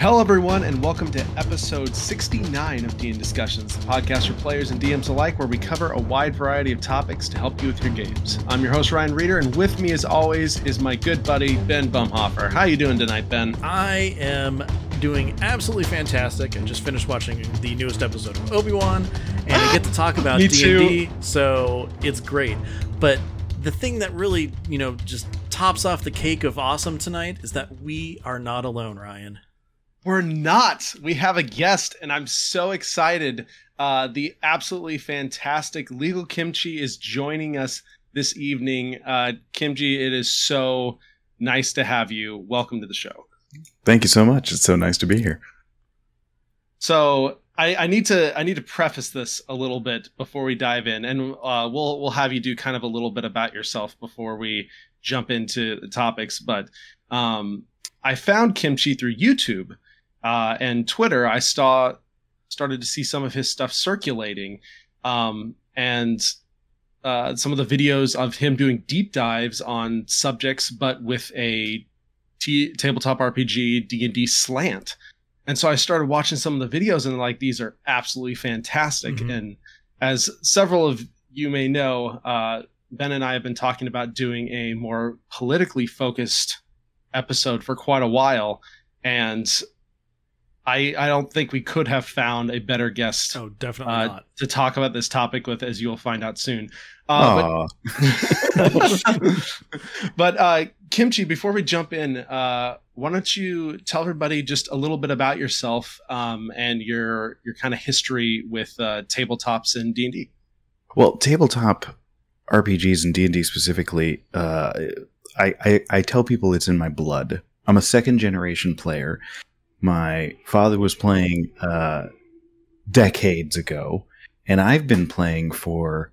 Hello, everyone, and welcome to episode 69 of DN Discussions, the podcast for players and DMs alike, where we cover a wide variety of topics to help you with your games. I'm your host Ryan Reeder, and with me, as always, is my good buddy Ben Bumhofer. How are you doing tonight, Ben? I am doing absolutely fantastic. I just finished watching the newest episode of Obi Wan, and I get to talk about D and D, so it's great. But the thing that really, you know, just tops off the cake of awesome tonight is that we are not alone, Ryan. We're not. We have a guest, and I'm so excited. Uh, the absolutely fantastic Legal Kimchi is joining us this evening. Uh, Kimchi, it is so nice to have you. Welcome to the show. Thank you so much. It's so nice to be here. So I, I need to I need to preface this a little bit before we dive in, and uh, we'll we'll have you do kind of a little bit about yourself before we jump into the topics. But um, I found Kimchi through YouTube uh, and Twitter, I saw started to see some of his stuff circulating, um, and uh, some of the videos of him doing deep dives on subjects, but with a t- tabletop RPG D and D slant. And so I started watching some of the videos, and like these are absolutely fantastic. Mm-hmm. And as several of you may know, uh, Ben and I have been talking about doing a more politically focused episode for quite a while, and I, I don't think we could have found a better guest. Oh, definitely uh, not. To talk about this topic with, as you'll find out soon. Uh, but, but uh, Kimchi, before we jump in, uh, why don't you tell everybody just a little bit about yourself um, and your your kind of history with uh, tabletops and D and D? Well, tabletop RPGs and D and D specifically, uh, I, I I tell people it's in my blood. I'm a second generation player my father was playing uh, decades ago, and I've been playing for,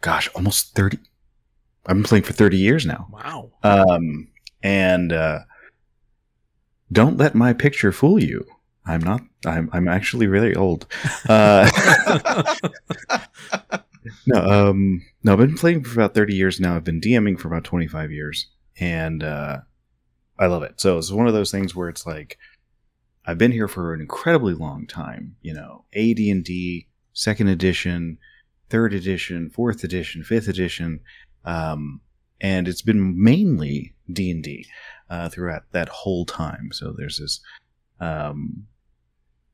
gosh, almost thirty. I've been playing for thirty years now. Wow. Um, and uh, don't let my picture fool you. I'm not. I'm. I'm actually really old. Uh, no. Um. No. I've been playing for about thirty years now. I've been DMing for about twenty five years, and uh, I love it. So it's one of those things where it's like I've been here for an incredibly long time. You know, AD&D, second edition, third edition, fourth edition, fifth edition, um, and it's been mainly D and D uh, throughout that whole time. So there's this, um,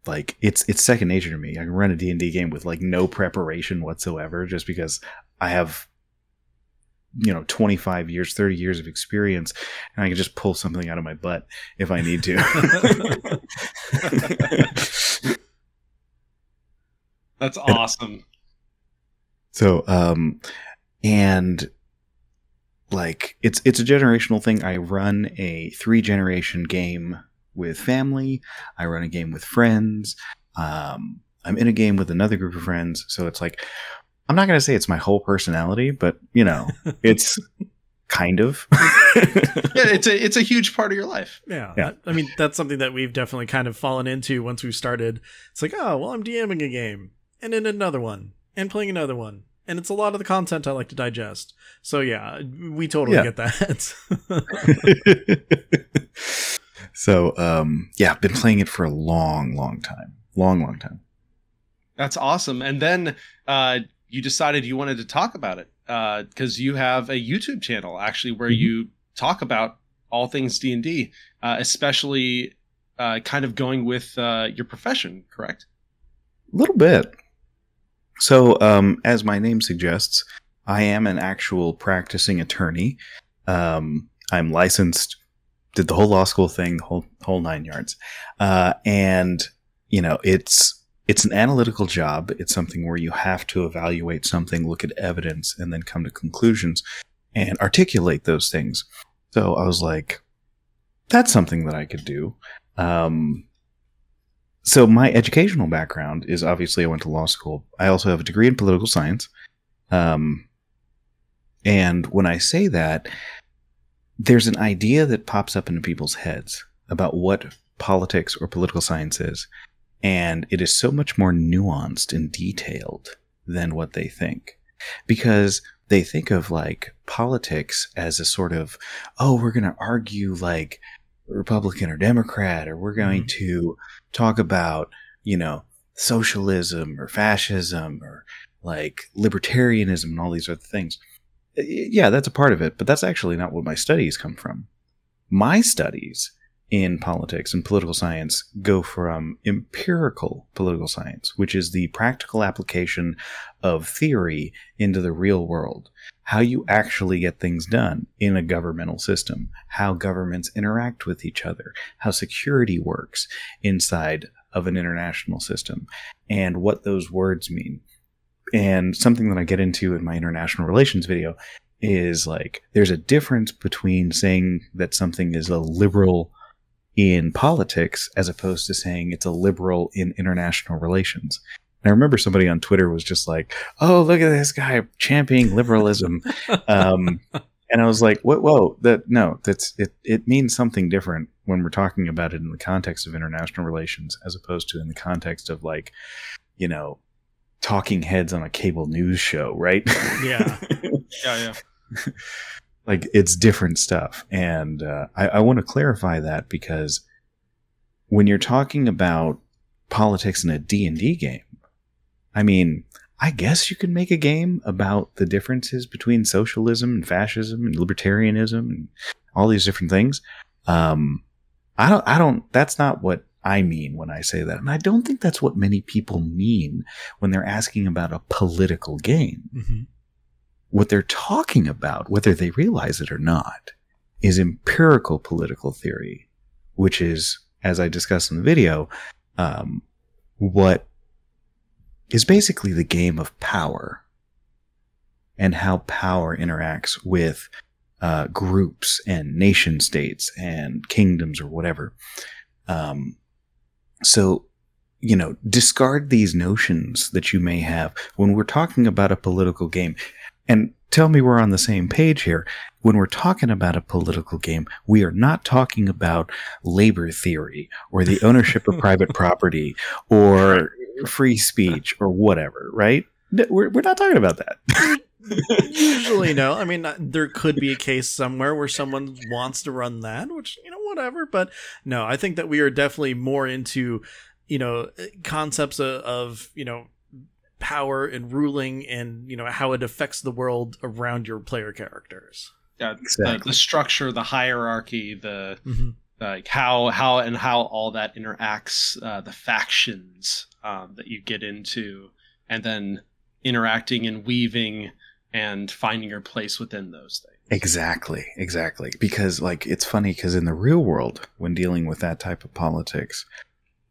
like it's it's second nature to me. I can run a D and D game with like no preparation whatsoever, just because I have you know 25 years 30 years of experience and i can just pull something out of my butt if i need to. That's awesome. So um and like it's it's a generational thing. I run a three generation game with family. I run a game with friends. Um i'm in a game with another group of friends. So it's like I'm not going to say it's my whole personality, but you know, it's kind of. yeah, it's a it's a huge part of your life. Yeah, yeah. I mean, that's something that we've definitely kind of fallen into once we started. It's like, oh, well, I'm DMing a game, and then another one, and playing another one, and it's a lot of the content I like to digest. So yeah, we totally yeah. get that. so um, yeah, I've been playing it for a long, long time, long, long time. That's awesome. And then uh, you decided you wanted to talk about it because uh, you have a YouTube channel actually where mm-hmm. you talk about all things D and D, uh, especially uh, kind of going with uh, your profession. Correct? A little bit. So, um, as my name suggests, I am an actual practicing attorney. Um, I'm licensed, did the whole law school thing, the whole whole nine yards, uh, and you know it's it's an analytical job. It's something where you have to evaluate something, look at evidence, and then come to conclusions and articulate those things. So I was like, that's something that I could do. Um, so my educational background is obviously I went to law school. I also have a degree in political science. Um, and when I say that, there's an idea that pops up into people's heads about what politics or political science is. And it is so much more nuanced and detailed than what they think. Because they think of like politics as a sort of, oh, we're going to argue like Republican or Democrat, or we're going Mhm. to talk about, you know, socialism or fascism or like libertarianism and all these other things. Yeah, that's a part of it, but that's actually not what my studies come from. My studies in politics and political science go from empirical political science, which is the practical application of theory into the real world. How you actually get things done in a governmental system, how governments interact with each other, how security works inside of an international system, and what those words mean. And something that I get into in my international relations video is like there's a difference between saying that something is a liberal in politics as opposed to saying it's a liberal in international relations. And I remember somebody on Twitter was just like, "Oh, look at this guy championing liberalism," um, and I was like, "What? Whoa! That no, that's it. It means something different when we're talking about it in the context of international relations, as opposed to in the context of like, you know, talking heads on a cable news show, right? Yeah. Yeah, yeah. Like it's different stuff. And uh, i, I want to clarify that because when you're talking about politics in a d&d game i mean i guess you could make a game about the differences between socialism and fascism and libertarianism and all these different things. Um, i don't i don't that's not what i mean when i say that. And i don't think that's what many people mean when they're asking about a political game. Mhm. What they're talking about, whether they realize it or not, is empirical political theory, which is, as I discussed in the video, um, what is basically the game of power and how power interacts with uh, groups and nation states and kingdoms or whatever. Um, so, you know, discard these notions that you may have when we're talking about a political game. And tell me we're on the same page here. When we're talking about a political game, we are not talking about labor theory or the ownership of private property or free speech or whatever, right? No, We're, we're not talking about that. Usually, no. I mean, uh, there could be a case somewhere where someone wants to run that, which, you know, whatever. But no, I think that we are definitely more into, you know, concepts of, of you know, power and ruling and, you know, how it affects the world around your player characters. Yeah, the, Exactly. the structure, the hierarchy, the Mm-hmm. like how how and how all that interacts, uh, the factions um, that you get into, and then interacting and weaving and finding your place within those things. Exactly, exactly. Because like it's funny because in the real world, when dealing with that type of politics,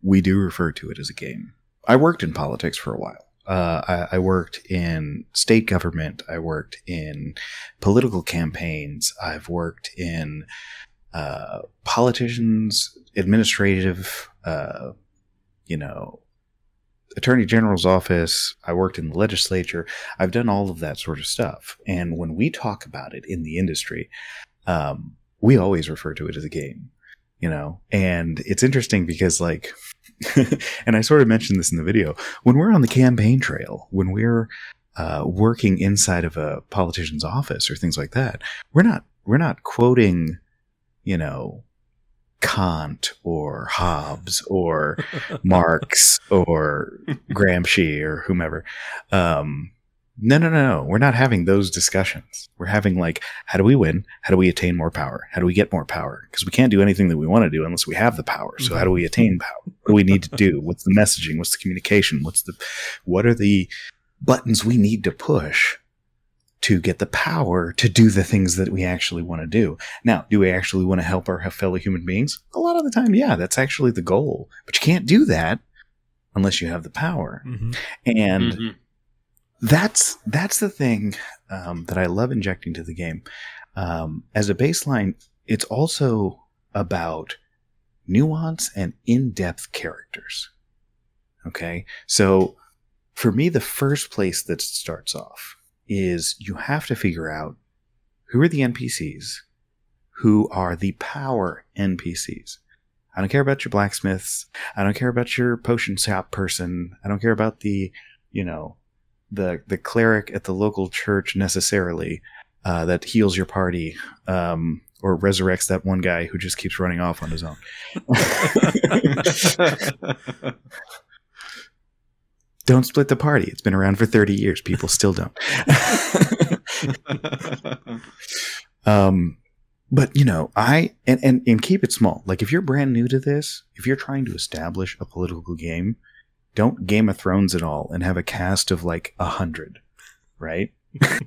we do refer to it as a game. I worked in politics for a while. Uh, I, I worked in state government. I worked in political campaigns. I've worked in uh, politicians, administrative, uh, you know, attorney general's office. I worked in the legislature. I've done all of that sort of stuff. And when we talk about it in the industry, um, we always refer to it as a game, you know? And it's interesting because, like, and I sort of mentioned this in the video, when we're on the campaign trail, when we're uh, working inside of a politician's office or things like that, we're not we're not quoting, you know, Kant or Hobbes or Marx or Gramsci or whomever. Um, no, no, no, no. We're not having those discussions. We're having like, how do we win? How do we attain more power? How do we get more power? Because we can't do anything that we want to do unless we have the power. So how do we attain power? What do we need to do? What's the messaging? What's the communication? What's the, what are the buttons we need to push to get the power to do the things that we actually want to do? Now, do we actually want to help our fellow human beings? A lot of the time, yeah, that's actually the goal. But you can't do that unless you have the power. Mm-hmm. And Mhm. That's that's the thing um, that I love injecting to the game. Um, as a baseline, it's also about nuance and in-depth characters. Okay, so for me, the first place that starts off is you have to figure out who are the NPCs, who are the power NPCs. I don't care about your blacksmiths. I don't care about your potion shop person. I don't care about the, you know, the the cleric at the local church necessarily uh, that heals your party, um, or resurrects that one guy who just keeps running off on his own. don't split the party. It's been around for 30 years. People still don't. um, but you know, I and, and and keep it small. Like if you're brand new to this, if you're trying to establish a political game, don't Game of Thrones it all and have a cast of like a hundred, right? I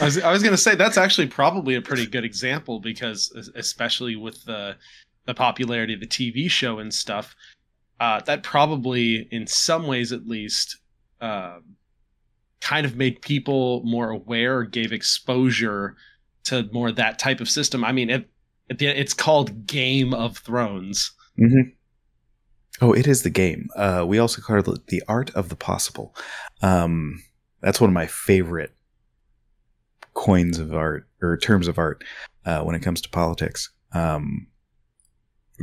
was, I was going to say that's actually probably a pretty good example because especially with the the popularity of the TV show and stuff, uh, that probably in some ways at least uh, kind of made people more aware, gave exposure to more that type of system. I mean, it, it it's called Game of Thrones. Mm-hmm. Oh, it is the game. Uh, we also call it the art of the possible. Um, that's one of my favorite coins of art or terms of art uh, when it comes to politics. Um,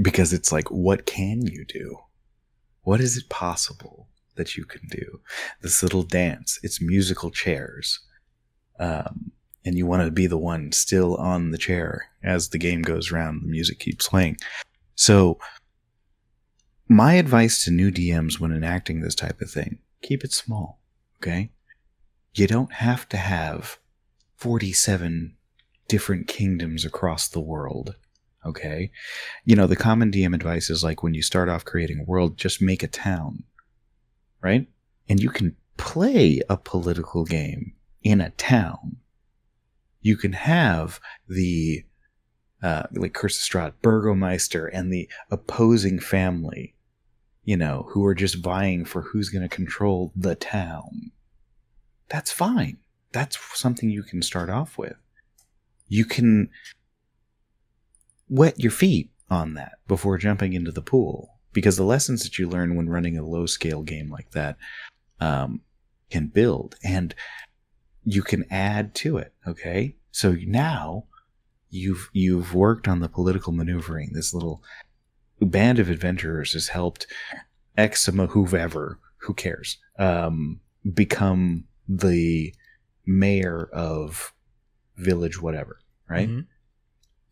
because it's like, what can you do? What is it possible that you can do? This little dance, it's musical chairs. Um, and you want to be the one still on the chair as the game goes around, the music keeps playing. So, my advice to new DMs when enacting this type of thing keep it small, okay? You don't have to have 47 different kingdoms across the world, okay? You know, the common DM advice is like when you start off creating a world, just make a town, right? And you can play a political game in a town you can have the uh, like Kyrsastrahd, Burgomaster, and the opposing family, you know, who are just vying for who's going to control the town. That's fine. That's something you can start off with. You can wet your feet on that before jumping into the pool because the lessons that you learn when running a low scale game like that um, can build. And you can add to it. Okay. So now you've, you've worked on the political maneuvering. This little band of adventurers has helped Exima, whoever, who cares, um, become the mayor of village, whatever. Right. Mm-hmm.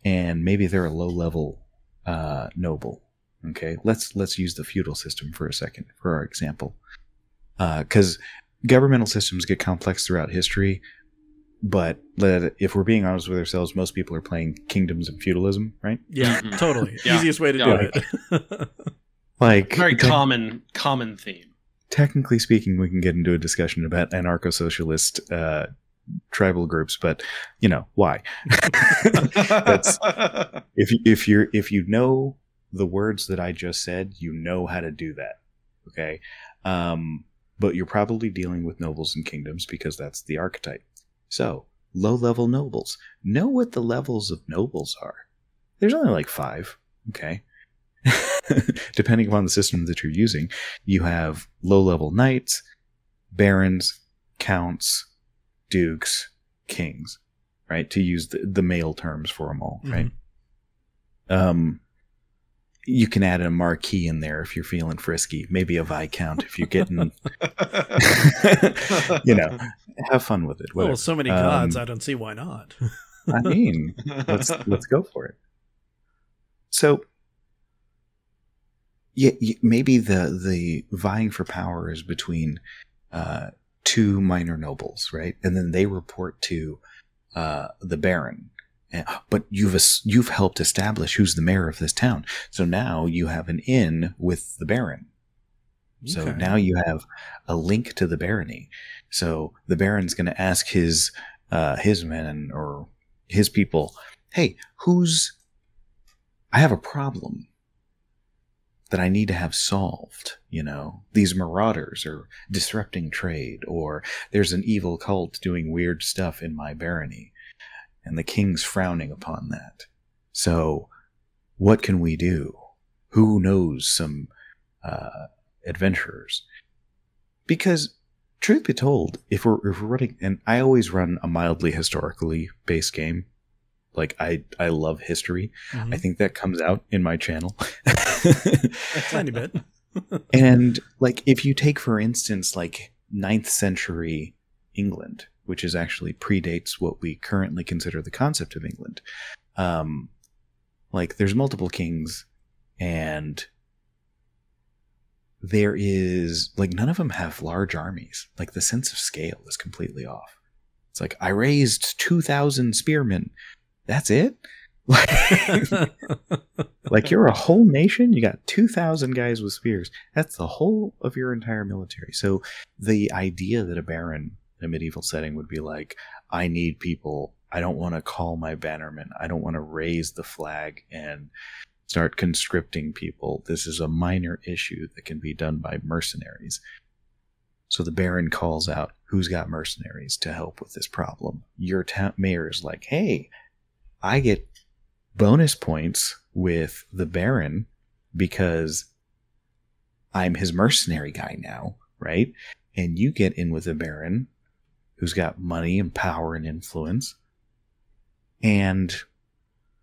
And maybe they're a low level, uh, noble. Okay. Let's, let's use the feudal system for a second for our example. Uh, cause governmental systems get complex throughout history, but if we're being honest with ourselves, most people are playing kingdoms and feudalism, right? Yeah, totally. yeah. Easiest way to yeah. do it. like very te- common common theme. Technically speaking, we can get into a discussion about anarcho-socialist uh, tribal groups, but you know why? That's if if you're if you know the words that I just said, you know how to do that. Okay. Um, but you're probably dealing with nobles and kingdoms because that's the archetype. So, low level nobles. Know what the levels of nobles are. There's only like five, okay? Depending upon the system that you're using, you have low level knights, barons, counts, dukes, kings, right? To use the, the male terms for them all, right? Mm-hmm. Um, you can add a marquis in there if you're feeling frisky. Maybe a viscount if you're getting, you know, have fun with it. Whatever. Well, so many gods, um, I don't see why not. I mean, let's let's go for it. So, yeah, maybe the the vying for power is between uh, two minor nobles, right? And then they report to uh, the baron but you've you've helped establish who's the mayor of this town. So now you have an in with the baron. Okay. So now you have a link to the barony. So the baron's going to ask his uh, his men or his people, "Hey, who's? I have a problem that I need to have solved. You know, these marauders are disrupting trade, or there's an evil cult doing weird stuff in my barony." And the king's frowning upon that. So, what can we do? Who knows some uh, adventurers? Because, truth be told, if we're if we're running, and I always run a mildly historically based game. Like I, I love history. Mm-hmm. I think that comes out in my channel. a tiny bit. and like, if you take, for instance, like ninth century England, which is actually predates what we currently consider the concept of England. Um, like there's multiple kings, and there is like none of them have large armies. Like the sense of scale is completely off. It's like I raised two thousand spearmen. That's it. like you're a whole nation. You got two thousand guys with spears. That's the whole of your entire military. So the idea that a baron a medieval setting would be like, I need people. I don't want to call my bannermen. I don't want to raise the flag and start conscripting people. This is a minor issue that can be done by mercenaries. So the Baron calls out, Who's got mercenaries to help with this problem? Your ta- mayor is like, Hey, I get bonus points with the Baron because I'm his mercenary guy now, right? And you get in with the Baron who's got money and power and influence. And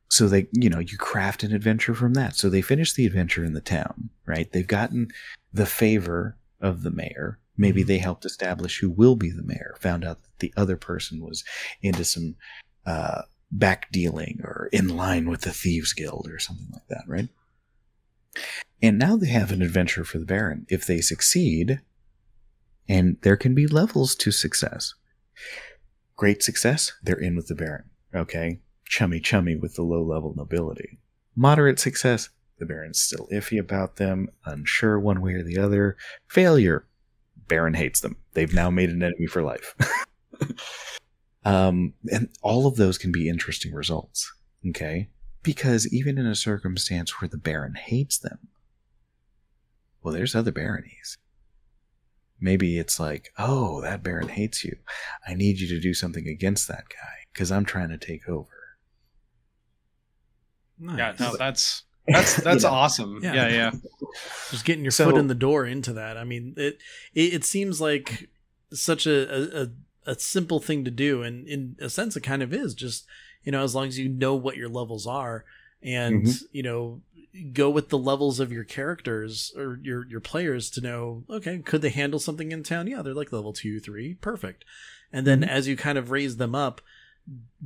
so they you know you craft an adventure from that. So they finish the adventure in the town right? They've gotten the favor of the mayor. Maybe mm-hmm. they helped establish who will be the mayor found out that the other person was into some uh, back dealing or in line with the thieves guild or something like that right? And now they have an adventure for the baron. If they succeed and there can be levels to success great success they're in with the baron okay chummy chummy with the low level nobility. Moderate success, the Baron's still iffy about them, unsure one way or the other. Failure, Baron hates them. They've now made an enemy for life. um, and all of those can be interesting results, okay? Because even in a circumstance where the Baron hates them, well, there's other baronies. Maybe it's like, oh, that Baron hates you. I need you to do something against that guy because I'm trying to take over. Nice. Yeah, no, that's that's that's you know, awesome. Yeah. yeah, yeah. Just getting your so, foot in the door into that. I mean, it it, it seems like such a, a a simple thing to do, and in a sense, it kind of is. Just you know, as long as you know what your levels are, and mm-hmm. you know, go with the levels of your characters or your your players to know, okay, could they handle something in town? Yeah, they're like level two, three, perfect. And then mm-hmm. as you kind of raise them up,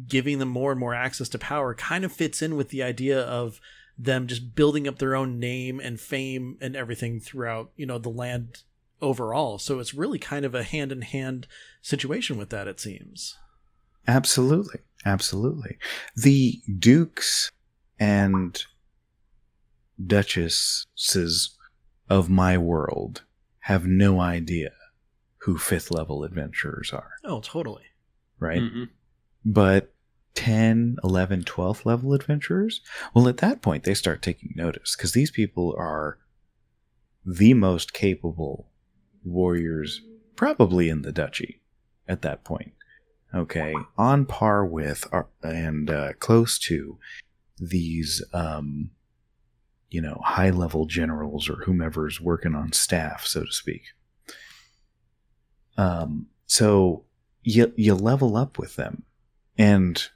giving them more and more access to power kind of fits in with the idea of them just building up their own name and fame and everything throughout, you know, the land overall. So it's really kind of a hand in hand situation with that, it seems. Absolutely. Absolutely. The dukes and duchesses of my world have no idea who fifth level adventurers are. Oh, totally. Right? Mm-hmm. But 10, 11, 12 level adventurers, well, at that point, they start taking notice because these people are the most capable warriors probably in the duchy at that point. Okay, on par with uh, and uh, close to these, um, you know, high level generals or whomever's working on staff, so to speak. Um, so you you level up with them and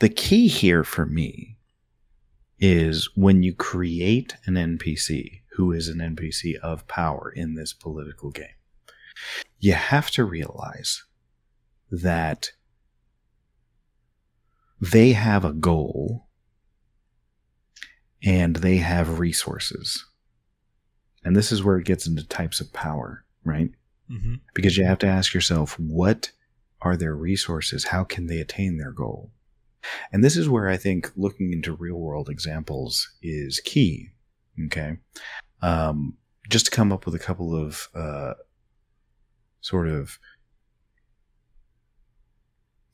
the key here for me is when you create an NPC who is an NPC of power in this political game, you have to realize that they have a goal and they have resources. And this is where it gets into types of power, right? Mm-hmm. Because you have to ask yourself, what are their resources? How can they attain their goal? And this is where I think looking into real world examples is key. Okay. Um, just to come up with a couple of uh, sort of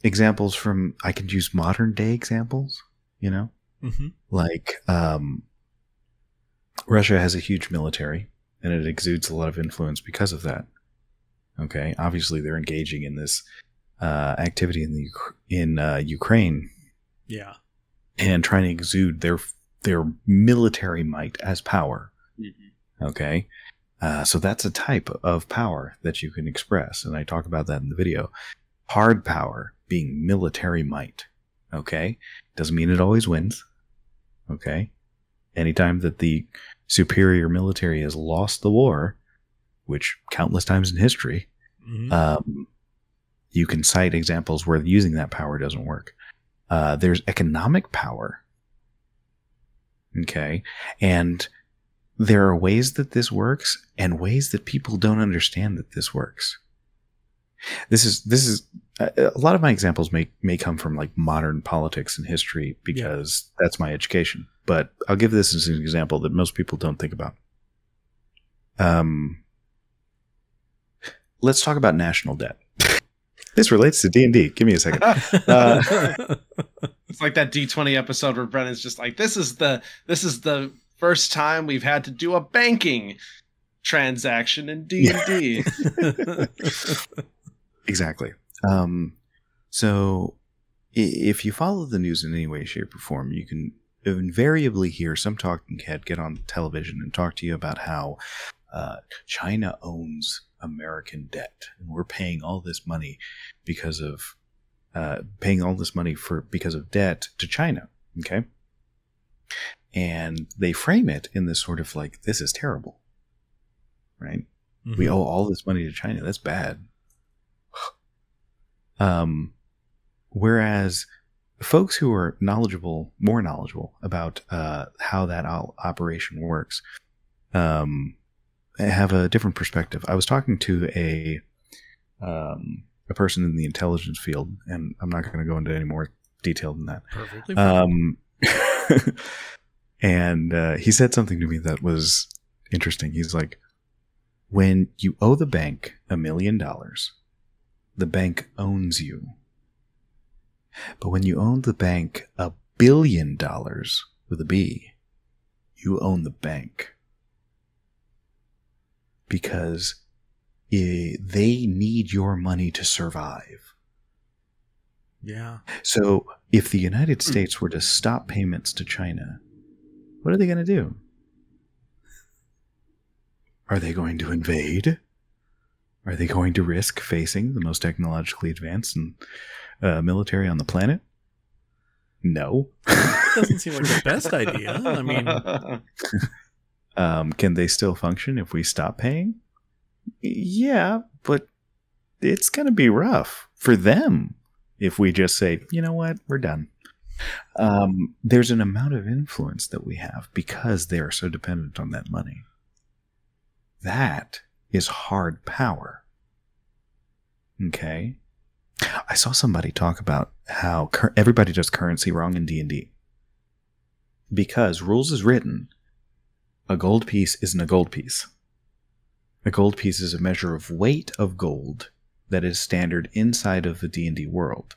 examples from, I could use modern day examples, you know? Mm-hmm. Like, um, Russia has a huge military and it exudes a lot of influence because of that. Okay. Obviously, they're engaging in this uh, activity in the in uh, Ukraine. Yeah, and trying to exude their their military might as power. Mm-hmm. Okay, uh, so that's a type of power that you can express, and I talk about that in the video. Hard power being military might. Okay, doesn't mean it always wins. Okay, anytime that the superior military has lost the war, which countless times in history, mm-hmm. um, You can cite examples where using that power doesn't work. Uh, there's economic power. Okay. And there are ways that this works and ways that people don't understand that this works. This is, this is, a lot of my examples may, may come from like modern politics and history because yeah. that's my education. But I'll give this as an example that most people don't think about. Um, let's talk about national debt. this relates to D and D. Give me a second. Uh, it's like that D twenty episode where Brennan's just like, "This is the this is the first time we've had to do a banking transaction in D and D." Exactly. Um, so, if you follow the news in any way, shape, or form, you can invariably hear some talking head get on television and talk to you about how uh, China owns American debt, and we're paying all this money because of uh, paying all this money for because of debt to China. Okay, and they frame it in this sort of like this is terrible, right? Mm-hmm. We owe all this money to China. That's bad. Um, whereas folks who are knowledgeable, more knowledgeable about uh, how that operation works, um, have a different perspective. I was talking to a um, a person in the intelligence field, and I'm not going to go into any more detail than that. Perfectly. Um, and uh, he said something to me that was interesting. He's like, "When you owe the bank a million dollars, the bank owns you. But when you own the bank a billion dollars with a B, you own the bank." because eh, they need your money to survive. Yeah. So if the United. States were to stop payments to China, what are they going to do? Are they going to invade? Are they going to risk facing the most technologically advanced and uh, military on the planet? No. doesn't seem like the best idea. I mean, Um, can they still function if we stop paying? Yeah, but it's going to be rough for them if we just say, you know what, we're done. Um, there's an amount of influence that we have because they are so dependent on that money. That is hard power. Okay. I saw somebody talk about how cur- everybody does currency wrong in D&D. Because rules is written a gold piece isn't a gold piece. A gold piece is a measure of weight of gold that is standard inside of the D&D world.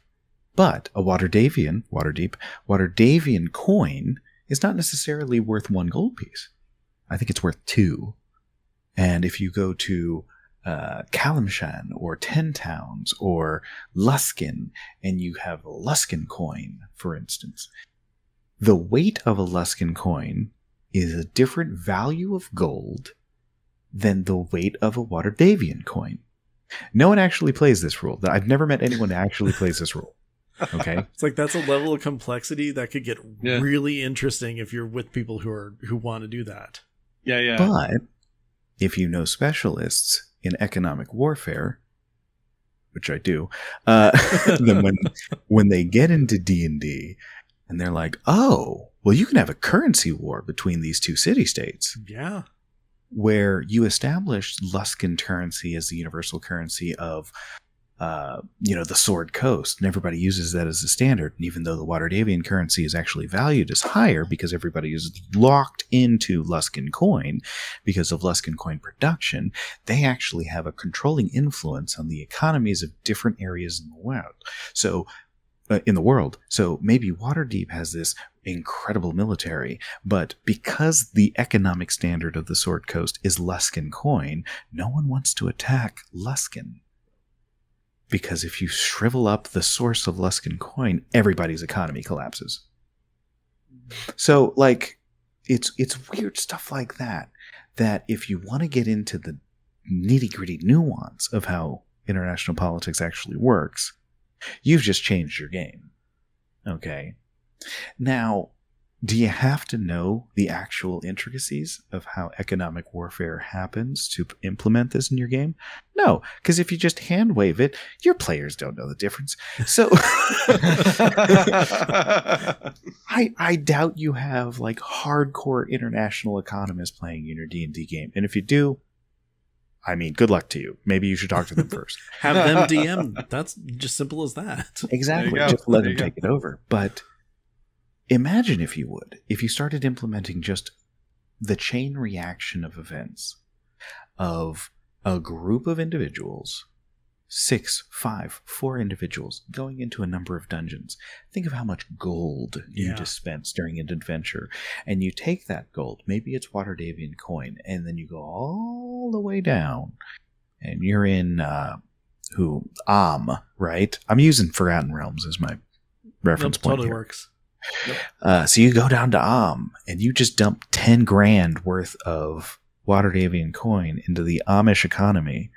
But a Waterdhavian, Waterdeep, Waterdhavian coin is not necessarily worth one gold piece. I think it's worth two. And if you go to uh, Calimshan or Ten Towns or Luskan, and you have a Luskan coin, for instance, the weight of a Luskan coin is a different value of gold than the weight of a Waterdhavian coin. No one actually plays this rule. I've never met anyone who actually plays this rule. Okay. it's like that's a level of complexity that could get yeah. really interesting if you're with people who are who want to do that. Yeah, yeah. But if you know specialists in economic warfare, which I do, uh, then when when they get into D and D and they're like, "Oh, well, you can have a currency war between these two city states. Yeah. Where you establish Luskan currency as the universal currency of, uh, you know, the Sword Coast, and everybody uses that as a standard. And even though the Waterdhavian currency is actually valued as higher because everybody is locked into Luskan coin because of Luskan coin production, they actually have a controlling influence on the economies of different areas in the world. So uh, in the world. So maybe Waterdeep has this incredible military, but because the economic standard of the Sword Coast is Luskan coin, no one wants to attack Luskan. Because if you shrivel up the source of Luskan coin, everybody's economy collapses. So, like, it's it's weird stuff like that. That if you want to get into the nitty gritty nuance of how international politics actually works, You've just changed your game. Okay. Now, do you have to know the actual intricacies of how economic warfare happens to implement this in your game? No, because if you just hand wave it, your players don't know the difference. So I I doubt you have like hardcore international economists playing in your D and D game, and if you do, I mean, good luck to you. Maybe you should talk to them first. Have them DM. That's just simple as that. Exactly. Just let There them you take it over. But imagine if you would, if you started implementing just the chain reaction of events of a group of individuals, six, five, four individuals going into a number of dungeons. Think of how much gold you Yeah. dispense during an adventure. And you take that gold, maybe it's Waterdhavian coin, and then you go all the way down. And you're in uh who Amn, right? I'm using Forgotten Realms as my reference Nope, point totally here. works. Uh, so you go down to Amn and you just dump 10 grand worth of Waterdhavian coin into the Amish economy.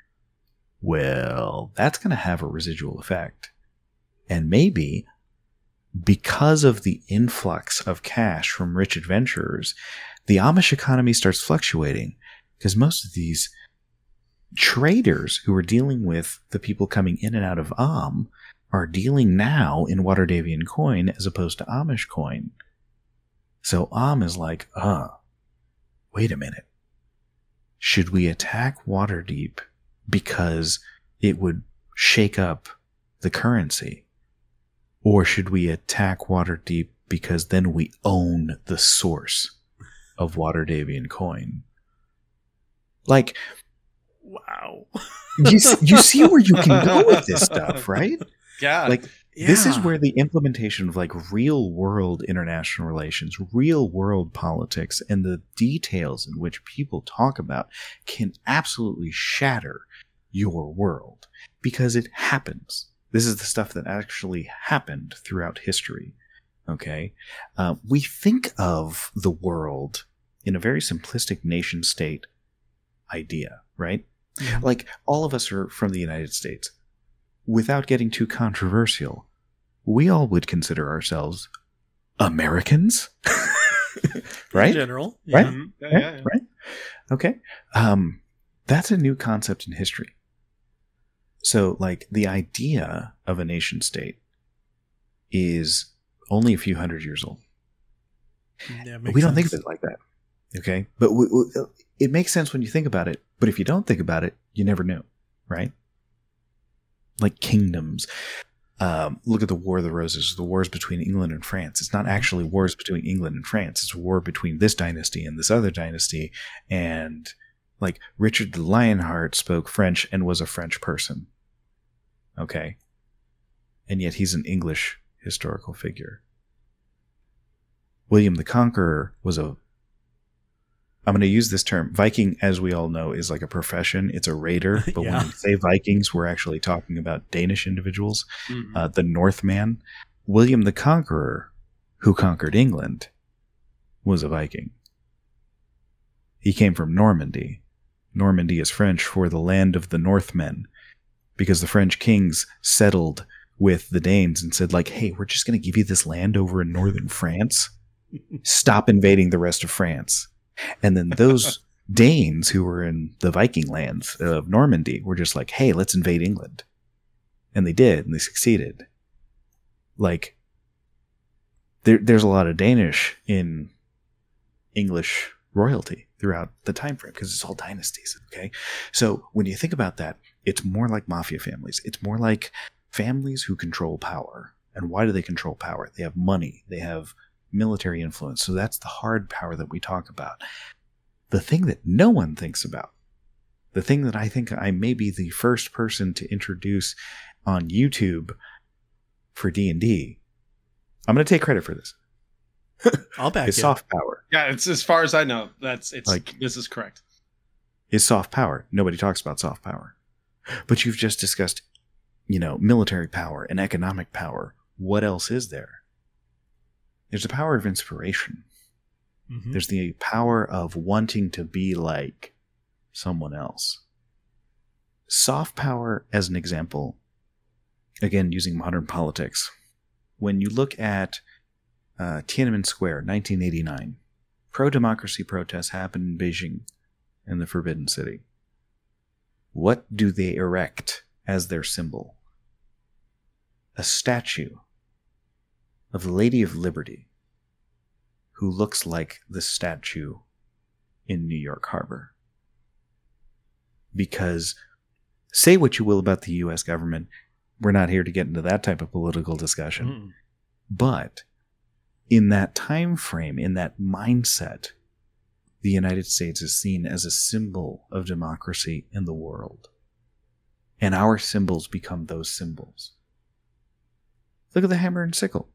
Well, that's going to have a residual effect. And maybe because of the influx of cash from rich adventurers, the Amish economy starts fluctuating because most of these traders who are dealing with the people coming in and out of Amn are dealing now in Waterdhavian coin as opposed to Amish coin. So Amn is like, uh, wait a minute. Should we attack Waterdeep because it would shake up the currency? Or should we attack Waterdeep because then we own the source of Waterdhavian coin? Like, Wow. you, you see where you can go with this stuff, right? Yeah. Like, this is where the implementation of like real world international relations, real world politics, and the details in which people talk about can absolutely shatter your world because it happens. This is the stuff that actually happened throughout history. Okay. Uh, we think of the world in a very simplistic nation state idea, right? Like all of us are from the United States. Without getting too controversial, we all would consider ourselves Americans, In right? general. Right? yeah. Mhm. Yeah, Yeah, yeah, yeah. right. Okay. Um, that's a new concept in history. So, like, the idea of a nation state is only a few hundred years old. Yeah, But makes we don't think of it like that. Okay. But we, we, it makes sense when you think about it. But if you don't think about it, you never knew, right? Like kingdoms. Um, look at the War of the Roses, the wars between England and France. It's not actually wars between England and France. It's a war between this dynasty and this other dynasty. And like Richard the Lionheart spoke French and was a French person. Okay. And yet he's an English historical figure. William the Conqueror was a I'm going to use this term. Viking, as we all know, is like a profession. It's a raider. But Yeah. when we say Vikings, we're actually talking about Danish individuals. Mhm. Uh, the Northman. William the Conqueror, who conquered England, was a Viking. He came from Normandy. Normandy is French for the land of the Northmen, because the French kings settled with the Danes and said, like, hey, we're just going to give you this land over in northern France. Stop invading the rest of France. And then those Danes who were in the Viking lands of Normandy were just like, hey, let's invade England. And they did, and they succeeded. Like, there, there's a lot of Danish in English royalty throughout the time frame because it's all dynasties. Okay. So when you think about that, it's more like mafia families. It's more like families who control power. And why do they control power? They have money, they have military influence. So that's the hard power that we talk about. The thing that no one thinks about, the thing that I think I may be the first person to introduce on YouTube for D&D, I'm going to take credit for this. I'll back Is you. soft power. Yeah, it's as far as I know. That's it's Like- this is correct. Is soft power. Nobody talks about soft power. But you've just discussed, you know, military power and economic power. What else is there? There's the power of inspiration. Mhm. There's the power of wanting to be like someone else. Soft power, as an example, again, using modern politics, when you look at uh, Tiananmen Square, 1989. Pro democracy protests happened in Beijing, in the Forbidden City. What do they erect as their symbol? A statue of the Lady of Liberty, who looks like the statue in New York Harbor. Because say what you will about the US government, we're not here to get into that type of political discussion. Mm. But in that time frame, in that mindset, the United States is seen as a symbol of democracy in the world. And our symbols become those symbols. Look at the hammer and sickle.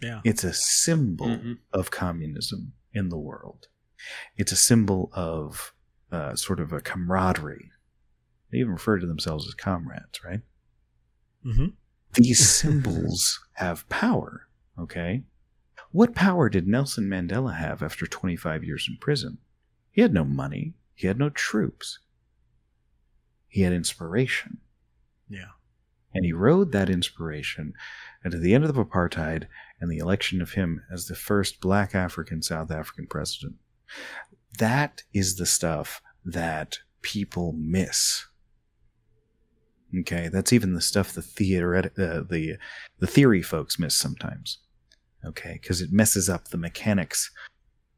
Yeah. It's a symbol Mhm. of communism in the world. It's a symbol of uh, sort of a camaraderie. They even refer to themselves as comrades, right? hmm These symbols have power, okay? What power did Nelson Mandela have after 25 years in prison? He had no money, he had no troops, he had inspiration. Yeah. And he rode that inspiration into the end of the apartheid and the election of him as the first black African South African president. That is the stuff that people miss. Okay, that's even the stuff the theoret- uh, the the theory folks miss sometimes. Okay, because it messes up the mechanics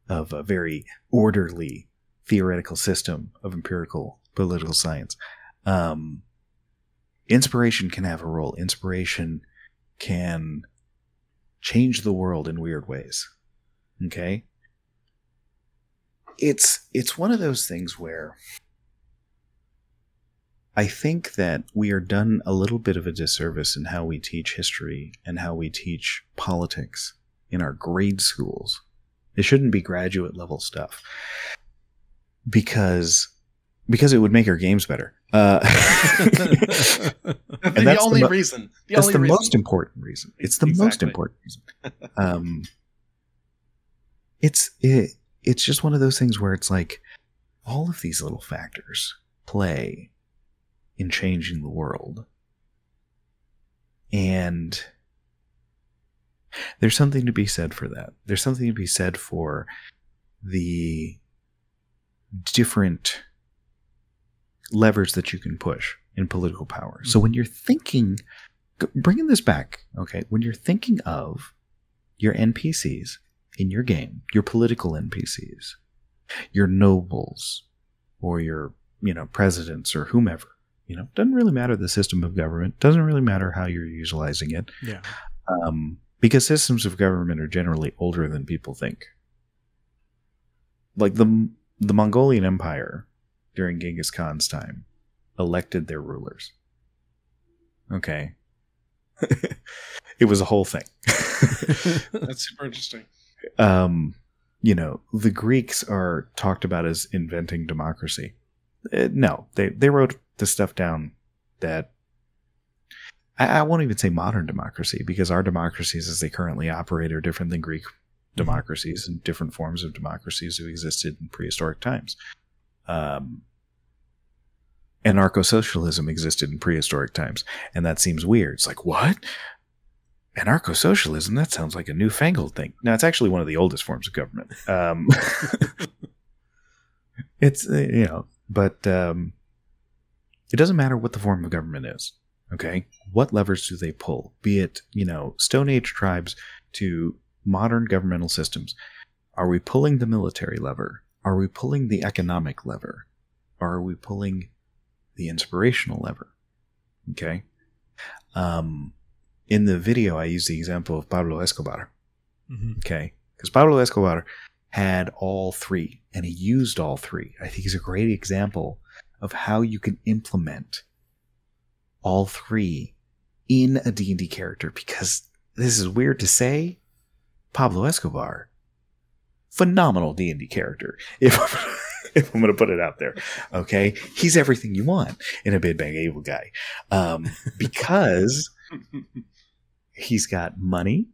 of a very orderly theoretical system of empirical political science. Um, inspiration can have a role. Inspiration can change the world in weird ways. Okay? It's it's one of those things where I think that we are done a little bit of a disservice in how we teach history and how we teach politics in our grade schools. It shouldn't be graduate level stuff. Because because it would make our games better. Uh, the that's the only mo- reason. The that's only the reason. most important reason. It's the most important reason. Um, it's it, it's just one of those things where it's like all of these little factors play in changing the world, and there's something to be said for that. There's something to be said for the different levers that you can push in political power. So when you're thinking, bringing this back, okay, when you're thinking of your NPCs in your game, your political NPCs, your nobles, or your, you know, presidents or whomever, you know, doesn't really matter the system of government, doesn't really matter how you're utilizing it, Yeah. um, because systems of government are generally older than people think. Like the the Mongolian Empire during Genghis Khan's time elected their rulers. Okay, it was a whole thing. That's super interesting. um, you know, the Greeks are talked about as inventing democracy. Uh, no, they they wrote the stuff down that I, I won't even say modern democracy because our democracies as they currently operate are different than Greek democracies and different forms of democracies who existed in prehistoric times. Um, anarcho-socialism existed in prehistoric times, and that seems weird. It's like what? Anarcho-socialism? That sounds like a newfangled thing. No, it's actually one of the oldest forms of government. Um, it's uh, you know, but um, it doesn't matter what the form of government is. Okay, what levers do they pull? Be it you know Stone Age tribes to modern governmental systems. Are we pulling the military lever? Are we pulling the economic lever? Are we pulling the inspirational lever? Okay. Um, in the video, I use the example of Pablo Escobar. hmm Okay. Because Pablo Escobar had all three and he used all three. I think he's a great example of how you can implement all three in a D&D character because this is weird to say. Pablo Escobar, phenomenal D&D character. If if I'm going to put it out there, okay, he's everything you want in a big bang evil guy, um, because he's got money,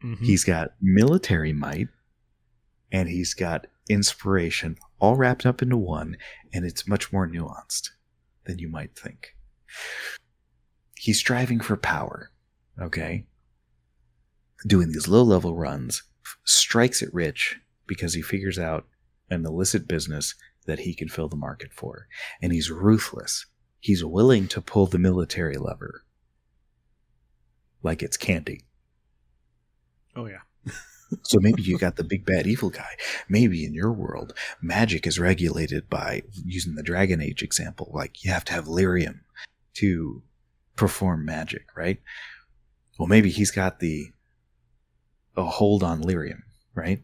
hmm He's got military might and he's got inspiration all wrapped up into one, and it's much more nuanced than you might think. He's striving for power, okay? doing these low level runs, strikes it rich because he figures out an illicit business that he can fill the market for. And he's ruthless. He's willing to pull the military lever like it's candy. Oh yeah. So maybe you got the big bad evil guy. Maybe in your world, magic is regulated by using the Dragon Age example. Like you have to have lyrium to perform magic, right? Well, maybe he's got the a hold on lyrium, right?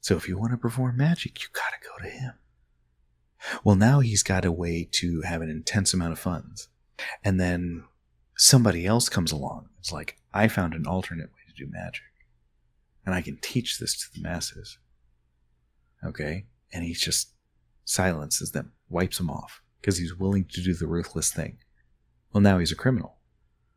So if you want to perform magic, you got to go to him. Well, now he's got a way to have an intense amount of funds. And then somebody else comes along. It's like, I found an alternate way to do magic. And I can teach this to the masses. Okay? And he just silences them, wipes them off, because he's willing to do the ruthless thing. Well, now he's a criminal.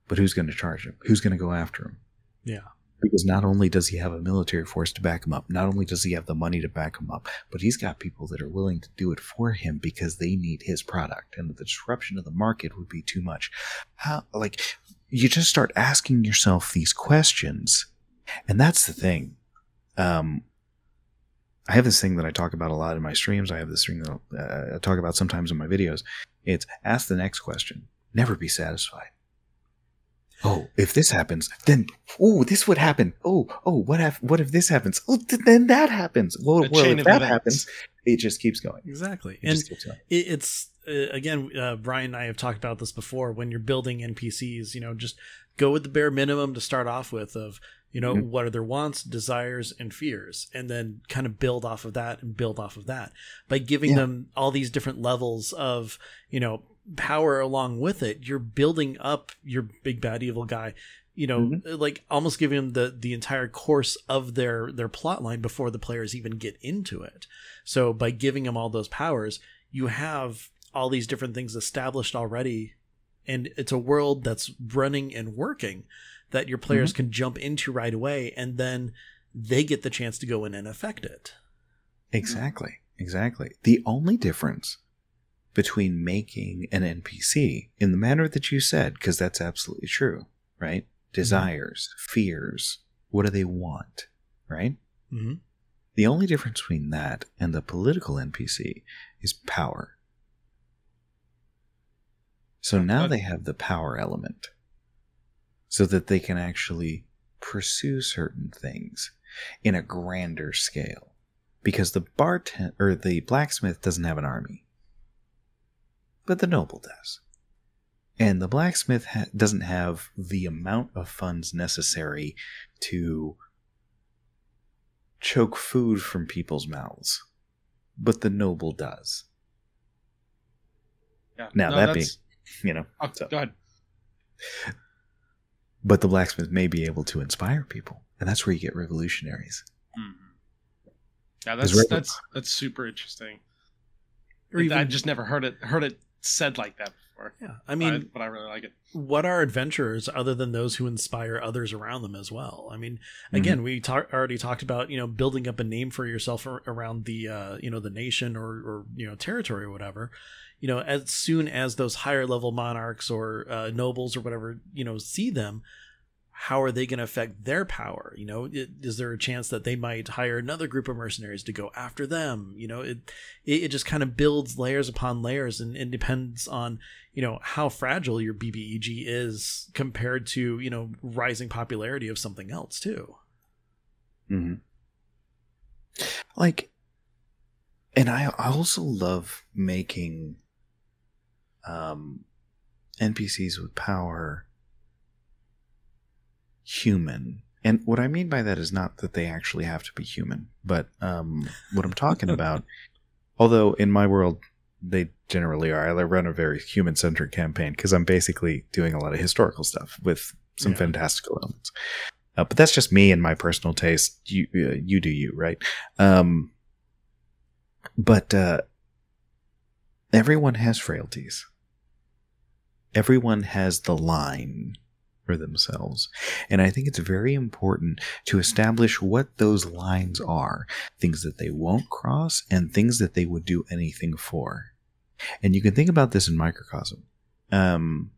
But who's going to charge him? Who's going to go after him? Yeah. Because not only does he have a military force to back him up, not only does he have the money to back him up, but he's got people that are willing to do it for him because they need his product. And the disruption of the market would be too much. How, like, you just start asking yourself these questions. And that's the thing. Um, I have this thing that I talk about a lot in my streams. I have this thing that uh, I talk about sometimes in my videos. It's ask the next question. Never be satisfied. Oh, if this happens, then oh, this would happen. Oh, oh, what if what if this happens? Oh, then that happens. Well, well if that events. happens, it just keeps going. Exactly. It and just keeps going. it's uh, again uh, brian and i have talked about this before when you're building npcs you know just go with the bare minimum to start off with of you know Mhm. what are their wants desires and fears and then kind of build off of that and build off of that by giving Yeah. them all these different levels of you know power along with it you're building up your big bad evil guy you know Mhm. like almost giving them the the entire course of their their plot line before the players even get into it so by giving them all those powers you have all these different things established already and it's a world that's running and working that your players can jump into right away and then they get the chance to go in and affect it Exactly. Exactly. The only difference between making an NPC in the manner that you said, because that's absolutely true, right? Desires, fears, what do they want, right? mm-hmm. The only difference between that and the political NPC is power. So now they have the power element so that they can actually pursue certain things in a grander scale. Because the bartend or the blacksmith doesn't have an army, but the noble does. And the blacksmith ha- doesn't have the amount of funds necessary to choke food from people's mouths, but the noble does. Yeah. Now, No, that that's- You know, oh, so- go ahead. but the blacksmith may be able to inspire people, and that's where you get revolutionaries. Mhm. Yeah, that's right- that's that's super interesting. or I even just never heard it heard it said like that before. yeah i mean but I, but I really like it. what are adventurers other than those who inspire others around them as well i mean again we ta- already talked about you know building up a name for yourself ar- around the uh, you know the nation or or you know territory or whatever you know as soon as those higher level monarchs or uh, nobles or whatever you know see them how are they going to affect their power? You know is there a chance that they might hire another group of mercenaries to go after them? You know it it, it just kind of builds layers upon layers and it depends on you know how fragile your bbeg is compared to you know rising popularity of something else too. Mm-hmm. Like, and I I also love making um NPCs with power human. And what I mean by that is not that they actually have to be human, but um what I'm talking about although in my world they generally are. I run a very human centric campaign because I'm basically doing a lot of historical stuff with some Yeah. fantastical elements. Uh, but that's just me and my personal taste. You uh, you do you, right? Um, but uh, everyone has frailties. Everyone has the line for themselves, and I think it's very important to establish what those lines are, things that they won't cross, and things that they would do anything for. And you can think about this in microcosm. Um,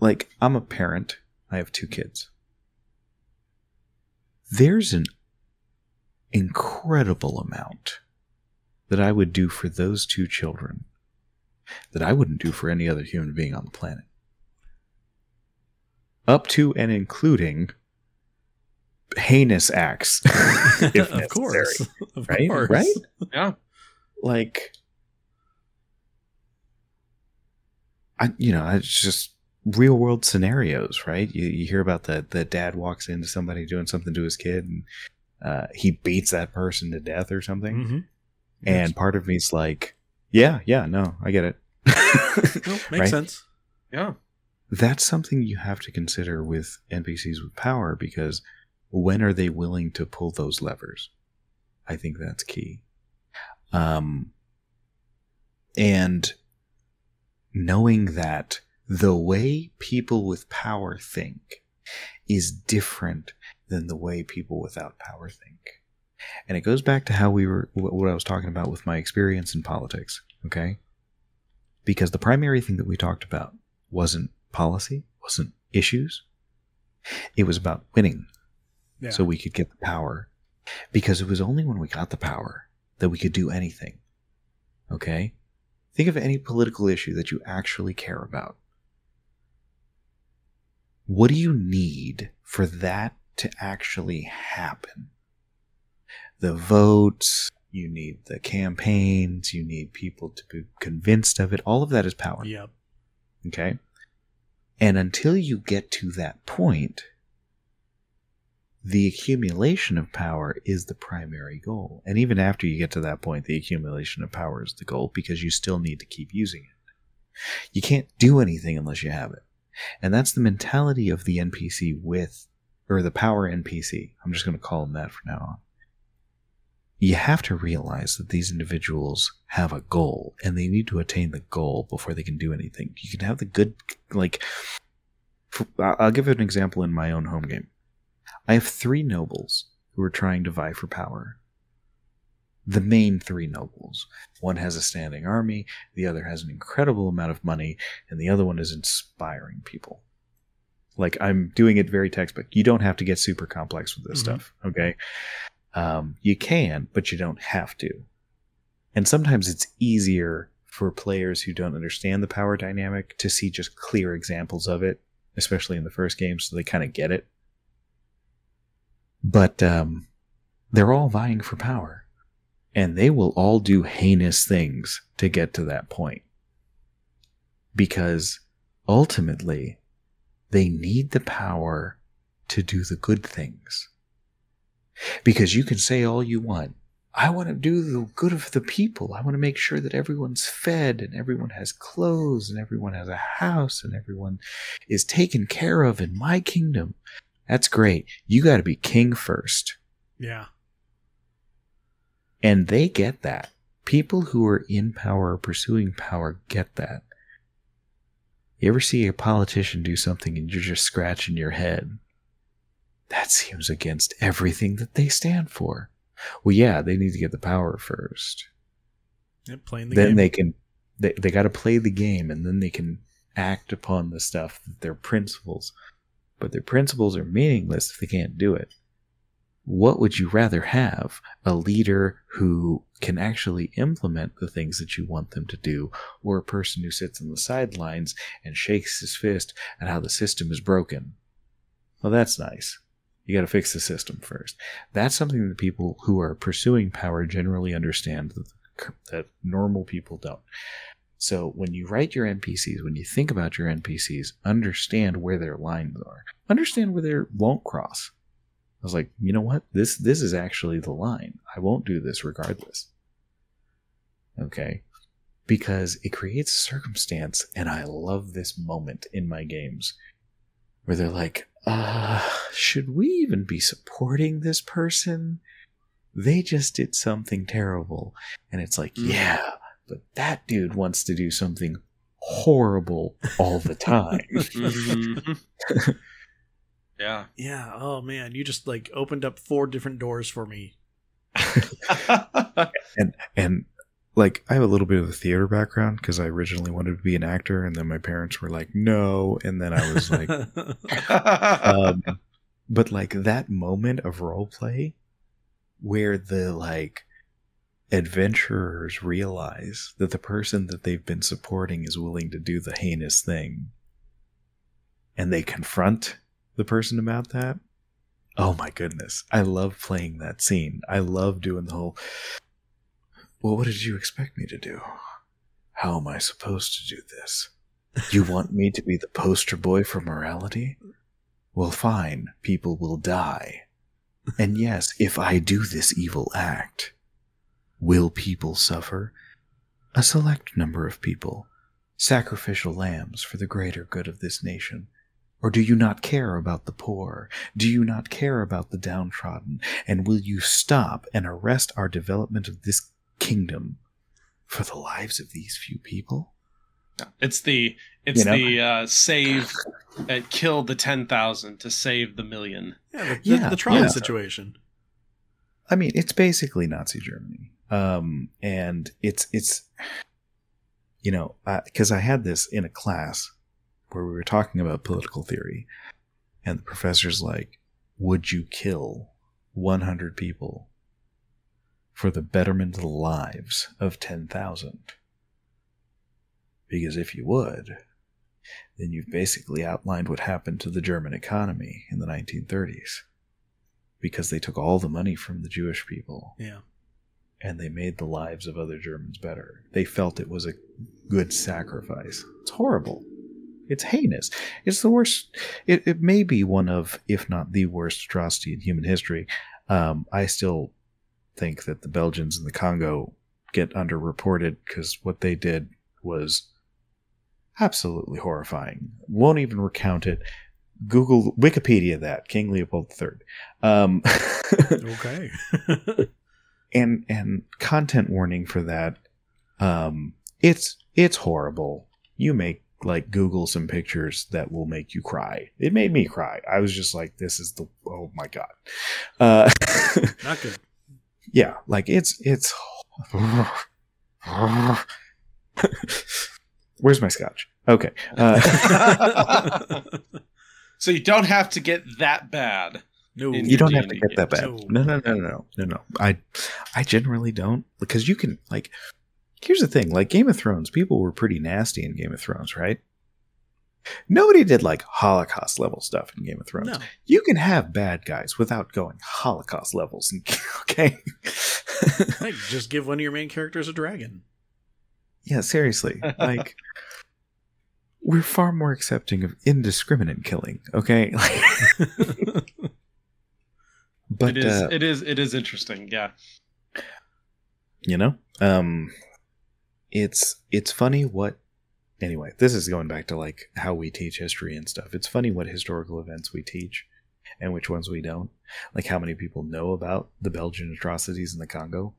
like I'm a parent. I have two kids. there's an incredible amount that I would do for those two children that I wouldn't do for any other human being on the planet. Up to and including heinous acts. if of course. Of Right? course. Right? Yeah. Like, I, you know, it's just real world scenarios, right? You, you hear about the the dad walks into somebody doing something to his kid, and uh, he beats that person to death or something. hmm And part of me's like, yeah, yeah, no, I get it. makes Right? sense. Yeah. That's something you have to consider with NPCs with power because when are they willing to pull those levers? I think that's key. Um, and knowing that the way people with power think is different than the way people without power think. And it goes back to how we were, what I was talking about with my experience in politics, okay? Because the primary thing that we talked about wasn't policy, wasn't issues. It was about winning Yeah. so we could get the power. Because it was only when we got the power that we could do anything. Okay? Think of any political issue that you actually care about. What do you need for that to actually happen? The votes, you need the campaigns, you need people to be convinced of it. All of that is power. Yep. Okay. And until you get to that point, the accumulation of power is the primary goal. And even after you get to that point, the accumulation of power is the goal because you still need to keep using it. You can't do anything unless you have it. And that's the mentality of the NPC with, or the power NPC. I'm just going to call them that from now on. You have to realize that these individuals have a goal and they need to attain the goal before they can do anything. You can have the good, like, I'll give an example in my own home game. I have three nobles who are trying to vie for power. The main three nobles. One has a standing army, the other has an incredible amount of money, and the other one is inspiring people. Like I'm doing it very textbook. You don't have to get super complex with this Mhm. stuff, okay? Um, you can, but you don't have to. And sometimes it's easier for players who don't understand the power dynamic to see just clear examples of it, especially in the first game, so they kind of get it. But um, they're all vying for power, and they will all do heinous things to get to that point. Because ultimately, they need the power to do the good things. Because you can say all you want. I want to do the good of the people. I want to make sure that everyone's fed and everyone has clothes and everyone has a house and everyone is taken care of in my kingdom. That's great. You got to be king first. Yeah. And they get that. People who are in power or pursuing power get that. You ever see a politician do something and you're just scratching your head? That seems against everything that they stand for. Well, yeah, they need to get the power first. Yep. Playing the then game. they can, they, they got to play the game and then they can act upon the stuff, that their principles. But their principles are meaningless if they can't do it. What would you rather have? A leader who can actually implement the things that you want them to do, or a person who sits on the sidelines and shakes his fist at how the system is broken? Well, that's nice. You got to fix the system first. That's something that people who are pursuing power generally understand that, that normal people don't. So when you write your NPCs, when you think about your NPCs, understand where their lines are. Understand where they won't cross. I was like, you know what? This this is actually the line. I won't do this regardless. Okay? Because it creates circumstance, and I love this moment in my games where they're like, uh, should we even be supporting this person? They just did something terrible. And it's like, Mm. yeah, but that dude wants to do something horrible all the time. Mhm. yeah. yeah. Oh man, you just like opened up four different doors for me. and and like I have a little bit of a theater background because I originally wanted to be an actor, and then my parents were like, "No," and then I was like, um, but like that moment of role play where the like adventurers realize that the person that they've been supporting is willing to do the heinous thing and they confront the person about that oh my goodness. I love playing that scene. I love doing the whole well what did you expect me to do how am i supposed to do this you want me to be the poster boy for morality well fine people will die and yes if i do this evil act Will people suffer? A select number of people, sacrificial lambs for the greater good of this nation. Or do you not care about the poor? Do you not care about the downtrodden? And will you stop and arrest our development of this kingdom for the lives of these few people? It's the it's You know? the uh, save uh, kill the ten thousand to save the million. Yeah, the, Yeah, the, the Tron yeah. situation. I mean, it's basically Nazi Germany. Um, and it's it's you know, because I had this in a class where we were talking about political theory, and the professor's like, "Would you kill 100 people for the betterment of the lives of 10,000?" Because if you would, then you've basically outlined what happened to the German economy in the 1930s because they took all the money from the Jewish people Yeah. and they made the lives of other Germans better. They felt it was a good sacrifice. It's horrible. It's heinous. It's the worst. It, it may be one of, if not the worst atrocity in human history. Um, I still think that the Belgians in the Congo get underreported because what they did was absolutely horrifying. Won't even recount it. Google Wikipedia that King Leopold III. Um, Okay. and and content warning for that um it's it's horrible you make like google some pictures that will make you cry it made me cry i was just like this is the oh my god uh Not good. Yeah like it's it's where's my scotch okay uh so you don't have to get that bad. no. You don't have to get that bad. No, no, no, no, no, no, no. I, I generally don't because you can like. Here's the thing: like Game of Thrones, people were pretty nasty in Game of Thrones, right? Nobody did like Holocaust level stuff in Game of Thrones. No. You can have bad guys without going Holocaust levels. And, okay. Hey, just give one of your main characters a dragon. yeah, seriously. Like, we're far more accepting of indiscriminate killing. Okay. but it is uh, it is it is interesting. Yeah. you know um it's it's funny what anyway this is going back to like how we teach history and stuff. It's funny what historical events we teach and which ones we don't. Like how many people know about the belgian atrocities in the congo?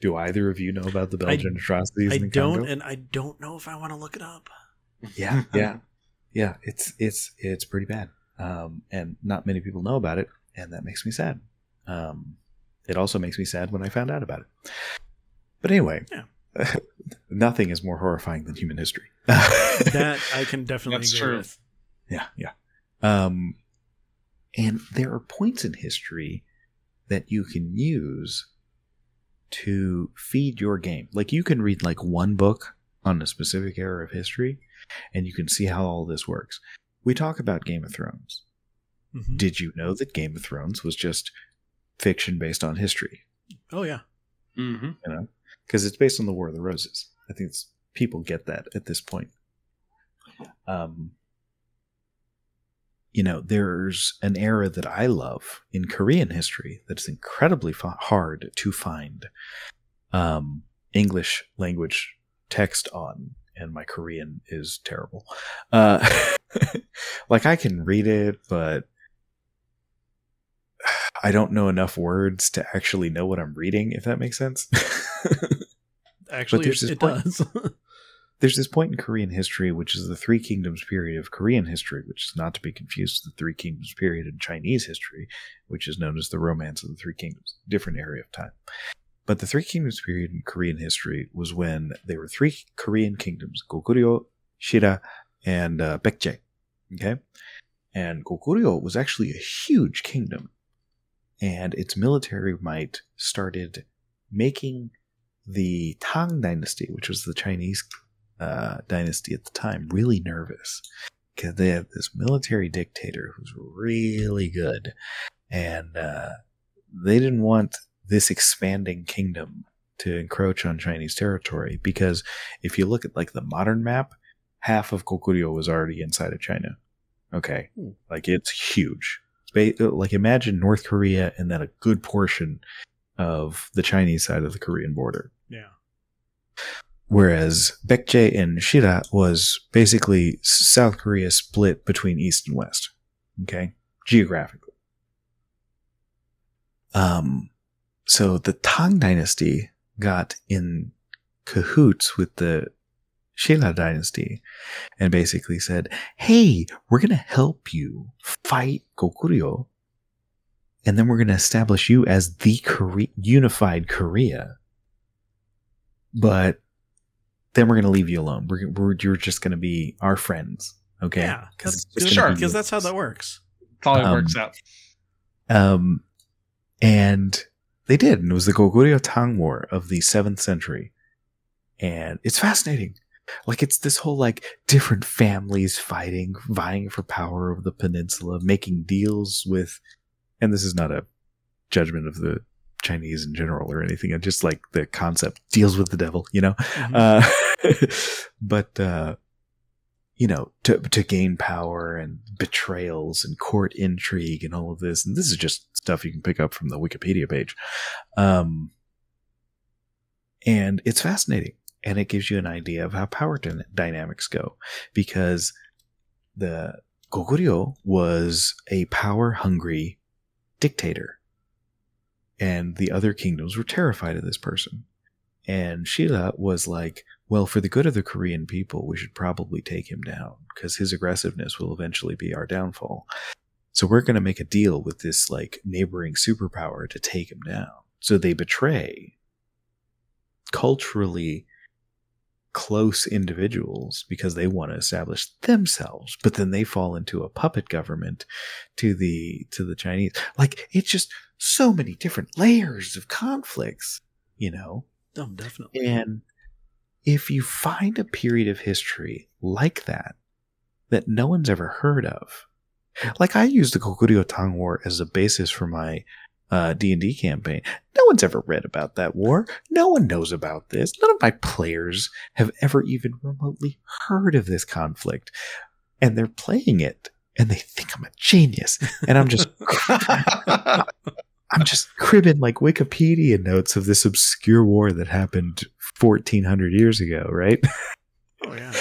Do either of you know about the belgian atrocities I in the don't, congo? and I don't know if I want to look it up. yeah yeah. Yeah it's it's it's pretty bad. Um and not many people know about it and that makes me sad. Um it also makes me sad when i found out about it. But anyway Yeah. nothing is more horrifying than human history That I can definitely That's agree true. with. yeah yeah um and there are points in history that you can use to feed your game like you can read like one book on a specific era of history and you can see how all this works we talk about game of thrones Mhm. did you know that game of thrones was just fiction based on history Oh yeah. Mm-hmm. you know because it's based on the war of the roses. I think people get that at this point. Um you know there's an era that i love in korean history that's incredibly hard to find um english language text on and my korean is terrible. Uh like i can read it but I don't know enough words to actually know what I'm reading, if that makes sense. Actually, there's it, this it point- does. There's this point in Korean history, which is the Three Kingdoms period of Korean history, which is not to be confused with the Three Kingdoms period in Chinese history, which is known as the Romance of the Three Kingdoms, different area of time. But the Three Kingdoms period in Korean history was when there were three Korean kingdoms: Goguryeo, Shilla, and uh, Baekje. Okay, And Goguryeo was actually a huge kingdom. And its military might started making the Tang dynasty, which was the Chinese uh, dynasty at the time, really nervous because they had this military dictator who's really good, and uh, they didn't want this expanding kingdom to encroach on Chinese territory because if you look at like the modern map, half of Goguryeo was already inside of China. Okay, Hmm. like it's huge. Like imagine North Korea and then a good portion of the Chinese side of the Korean border. Yeah. Whereas Baekje and Shilla was basically South Korea split between East and West. Okay, geographically. Um, so the Tang Dynasty got in cahoots with the Shilla Dynasty and basically said, Hey, we're going to help you fight Goguryeo. And then we're going to establish you as the Kore- unified Korea. But then we're going to leave you alone. We're, we're, you're just going to be our friends. Okay. Yeah, 'Cause that's it's just good, Sure. gonna be because that's how that works. Probably Um, works out. Um, and they did. And it was the Goguryeo Tang War of the 7th century. And it's fascinating. Like, it's this whole, like, different families fighting, vying for power over the peninsula, making deals with, and this is not a judgment of the Chinese in general or anything. It's just like the concept deals with the devil, you know? Mhm. Uh, but uh, you know, to to gain power and betrayals and court intrigue and all of this, and this is just stuff you can pick up from the Wikipedia page. Um, and it's fascinating, and it gives you an idea of how power dy- dynamics go, because the Goguryeo was a power hungry dictator, and the other kingdoms were terrified of this person. And Shilla was like, well, for the good of the Korean people, we should probably take him down because his aggressiveness will eventually be our downfall. So we're going to make a deal with this like neighboring superpower to take him down. So they betray culturally close individuals because they want to establish themselves but then they fall into a puppet government to the to the chinese like it's just so many different layers of conflicts you know Oh, definitely. and if you find a period of history like that, that no one's ever heard of, like I used the Goguryeo Tang War as a basis for my uh, D&D campaign. No one's ever read about that war. No one knows about this. None of my players have ever even remotely heard of this conflict. And they're playing it and they think I'm a genius. And I'm just I'm just cribbing like Wikipedia notes of this obscure war that happened 1400 years ago, right? Oh yeah.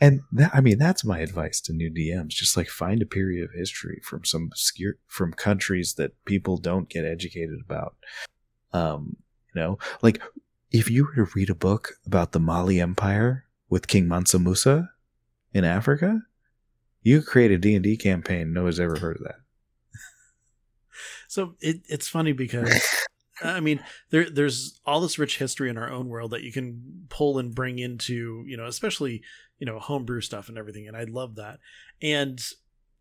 And that, I mean, that's my advice to new DMs. Just like find a period of history from some obscure, from countries that people don't get educated about. Um, you know, like if you were to read a book about the Mali Empire with King Mansa Musa in Africa, you create a D&D campaign. No one's ever heard of that. So it, it's funny because I mean there there's all this rich history in our own world that you can pull and bring into you know especially you know homebrew stuff and everything and I love that and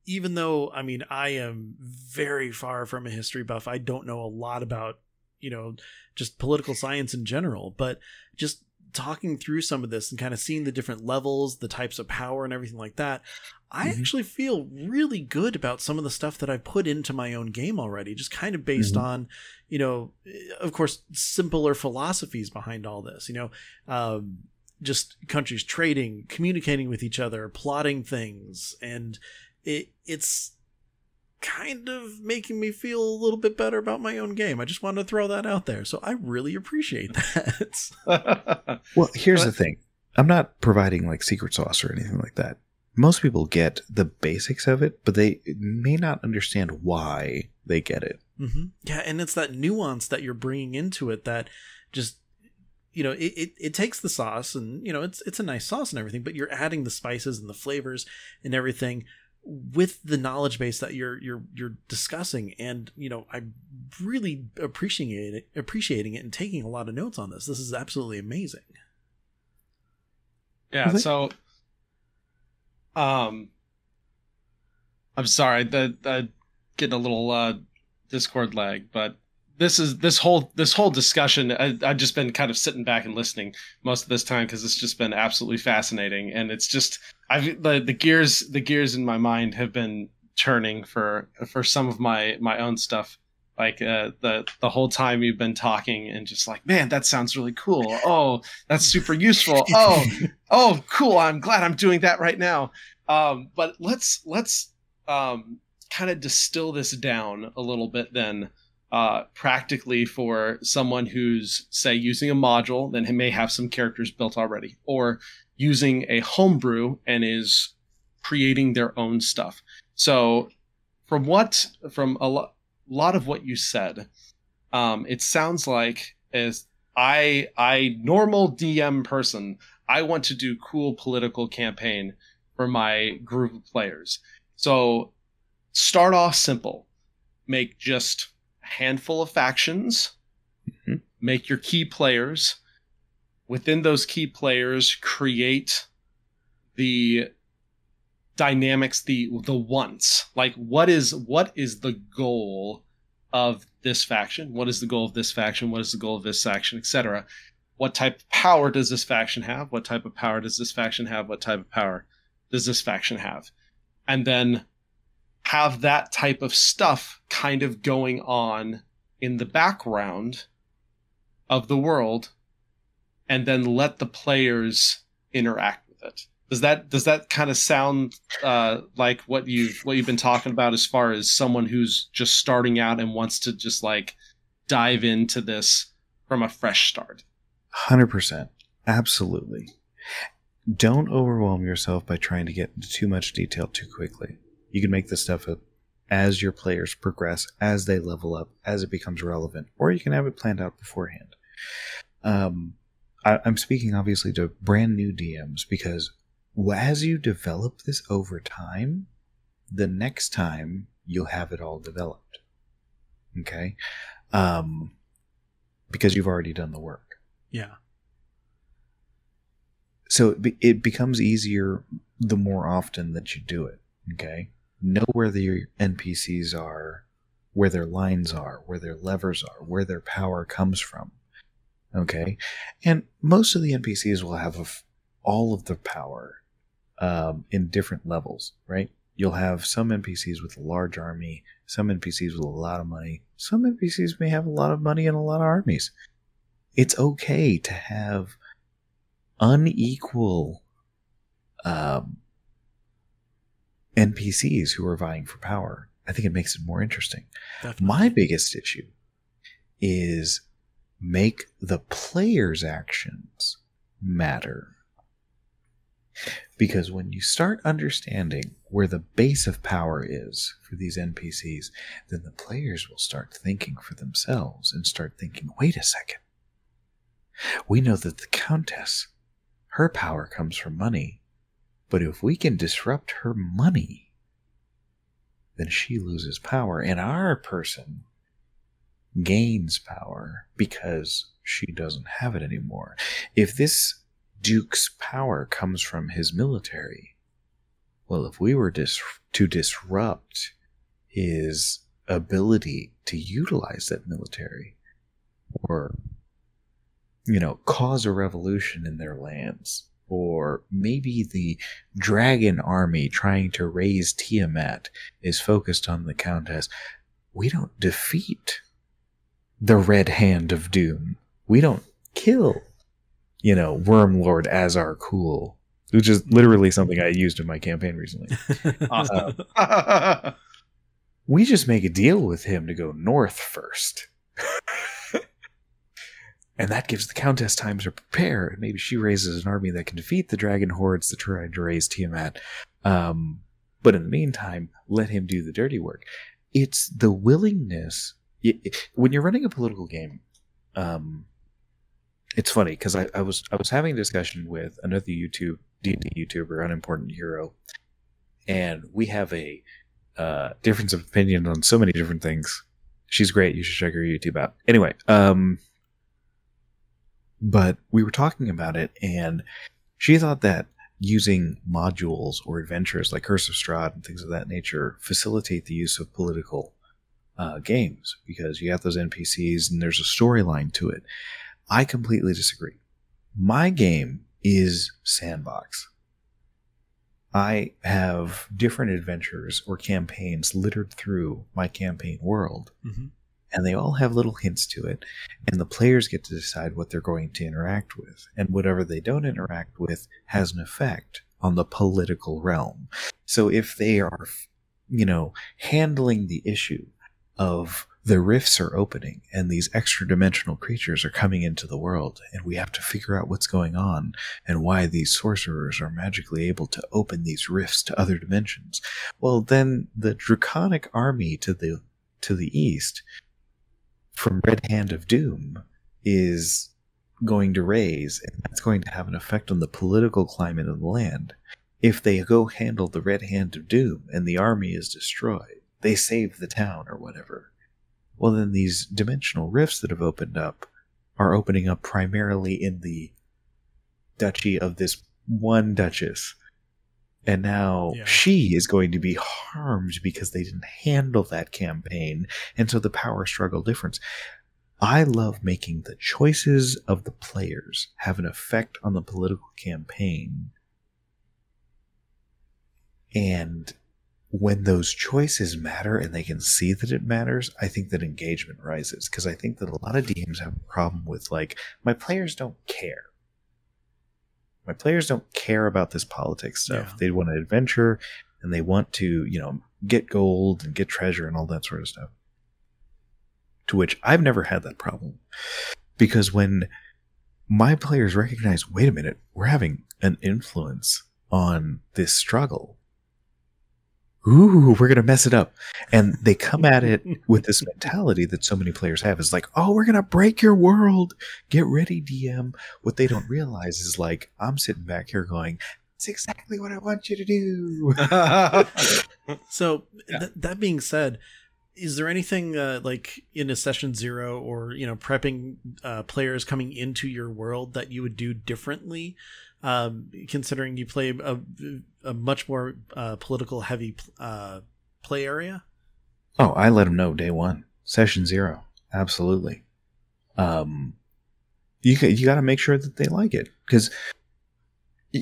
even though I mean I am very far from a history buff I don't know a lot about you know just political science in general but just talking through some of this and kind of seeing the different levels the types of power and everything like that I Mhm. actually feel really good about some of the stuff that I put into my own game already, just kind of based Mhm. on, you know, of course, simpler philosophies behind all this, you know, um, just countries trading, communicating with each other, plotting things, and it it's kind of making me feel a little bit better about my own game. I just wanted to throw that out there. So I really appreciate that. Well, here's What? the thing. I'm not providing like secret sauce or anything like that. Most people get the basics of it, but they may not understand why they get it. hmm Yeah, and it's that nuance that you're bringing into it that just you know it, it, it takes the sauce and you know it's it's a nice sauce and everything, but you're adding the spices and the flavors and everything with the knowledge base that you're you're you're discussing and you know I'm really appreciating it appreciating it and taking a lot of notes on this. This is absolutely amazing. Yeah, Okay. so um I'm sorry, the, the getting a little uh, Discord lag, but this is this whole this whole discussion. I, I've just been kind of sitting back and listening most of this time because it's just been absolutely fascinating, and it's just I've the, the gears the gears in my mind have been turning for for some of my my own stuff. Like uh, the the whole time you've been talking and just like man that sounds really cool. Oh that's super useful. Oh oh cool. I'm glad i'm doing that right now. Um, but let's let's um, kind of distill this down a little bit then uh, practically for someone who's say using a module then he may have some characters built already or using a homebrew and is creating their own stuff so from what from a lot lot of what you said, um, it sounds like as I I normal DM person, I want to do cool political campaign for my group of players. So start off simple. Make just handful of factions. Mm-hmm. Make your key players. Within those key players, create the dynamics the the wants like what is what is the goal of this faction what is the goal of this faction what is the goal of this faction etc what type of power does this faction have what type of power does this faction have what type of power does this faction have and then have that type of stuff kind of going on in the background of the world and then let the players interact with it does that does that kind of sound uh, like what you've what you've been talking about as far as someone who's just starting out and wants to just like dive into this from a fresh start? Hundred percent, absolutely. Don't overwhelm yourself by trying to get into too much detail too quickly. You can make this stuff up as your players progress, as they level up, as it becomes relevant, or you can have it planned out beforehand. Um, I, I'm speaking obviously to brand new DMs because as you develop this over time, the next time you'll have it all developed. Okay? Um, because you've already done the work. Yeah. So it, be, it becomes easier the more often that you do it. Okay? Know where the NPCs are, where their lines are, where their levers are, where their power comes from. Okay? And most of the NPCs will have all of the power um, in different levels, right? You'll have some NPCs with a large army, some NPCs with a lot of money, some NPCs may have a lot of money and a lot of armies. It's okay to have unequal um, NPCs who are vying for power. I think it makes it more interesting. Definitely. My biggest issue is make the player's actions matter because when you start understanding where the base of power is for these NPCs, then the players will start thinking for themselves and start thinking, wait a second. We know that the Countess, her power comes from money, but if we can disrupt her money, then she loses power, and our person gains power because she doesn't have it anymore. If this Duke's power comes from his military. Well, if we were dis- to disrupt his ability to utilize that military, or, you know, cause a revolution in their lands, or maybe the dragon army trying to raise Tiamat is focused on the Countess, we don't defeat the Red Hand of Doom. We don't kill you know, Wyrmlord Azarr Kul, which is literally something I used in my campaign recently. awesome. Uh, we just make a deal with him to go north first. and that gives the Countess time to prepare. Maybe she raises an army that can defeat the dragon hordes that try to raise Tiamat. Um, but in the meantime, let him do the dirty work. It's the willingness. It, it, when you're running a political game, um, it's funny because I, I was I was having a discussion with another YouTube D&D YouTuber, unimportant hero, and we have a uh, difference of opinion on so many different things. She's great. You should check her YouTube out. Anyway, um, but we were talking about it, and she thought that using modules or adventures like Curse of Strahd and things of that nature facilitate the use of political uh, games because you have those NPCs and there's a storyline to it. I completely disagree. My game is sandbox. I have different adventures or campaigns littered through my campaign world, Mhm. And they all have little hints to it, and the players get to decide what they're going to interact with, and whatever they don't interact with has an effect on the political realm. So if they are, you know, handling the issue of the rifts are opening and these extra dimensional creatures are coming into the world, and we have to figure out what's going on and why these sorcerers are magically able to open these rifts to other dimensions. Well, then the draconic army to the to the east from Red Hand of Doom is going to raise, and that's going to have an effect on the political climate of the land. If they go handle the Red Hand of Doom and the army is destroyed, they save the town or whatever. Well, then these dimensional rifts that have opened up are opening up primarily in the duchy of this one duchess. And now Yeah. she is going to be harmed because they didn't handle that campaign. And so the power struggle difference. I love making the choices of the players have an effect on the political campaign. And when those choices matter and they can see that it matters, I think that engagement rises. Because I think that a lot of DMs have a problem with, like, my players don't care. My players don't care about this politics stuff. Yeah. They want an adventure and they want to, you know, get gold and get treasure and all that sort of stuff. To which I've never had that problem. Because when my players recognize, wait a minute, we're having an influence on this struggle. Ooh, we're going to mess it up. And they come at it with this mentality that so many players have is like, oh, we're going to break your world. Get ready, DM. What they don't realize is like, I'm sitting back here going, it's exactly what I want you to do. So Yeah. th- that being said, is there anything uh, like in a session zero or you know prepping uh, players coming into your world that you would do differently, um, considering you play a, a much more uh, political heavy uh, play area? Oh, I let them know day one, session zero, absolutely. Um, you you got to make sure that they like it because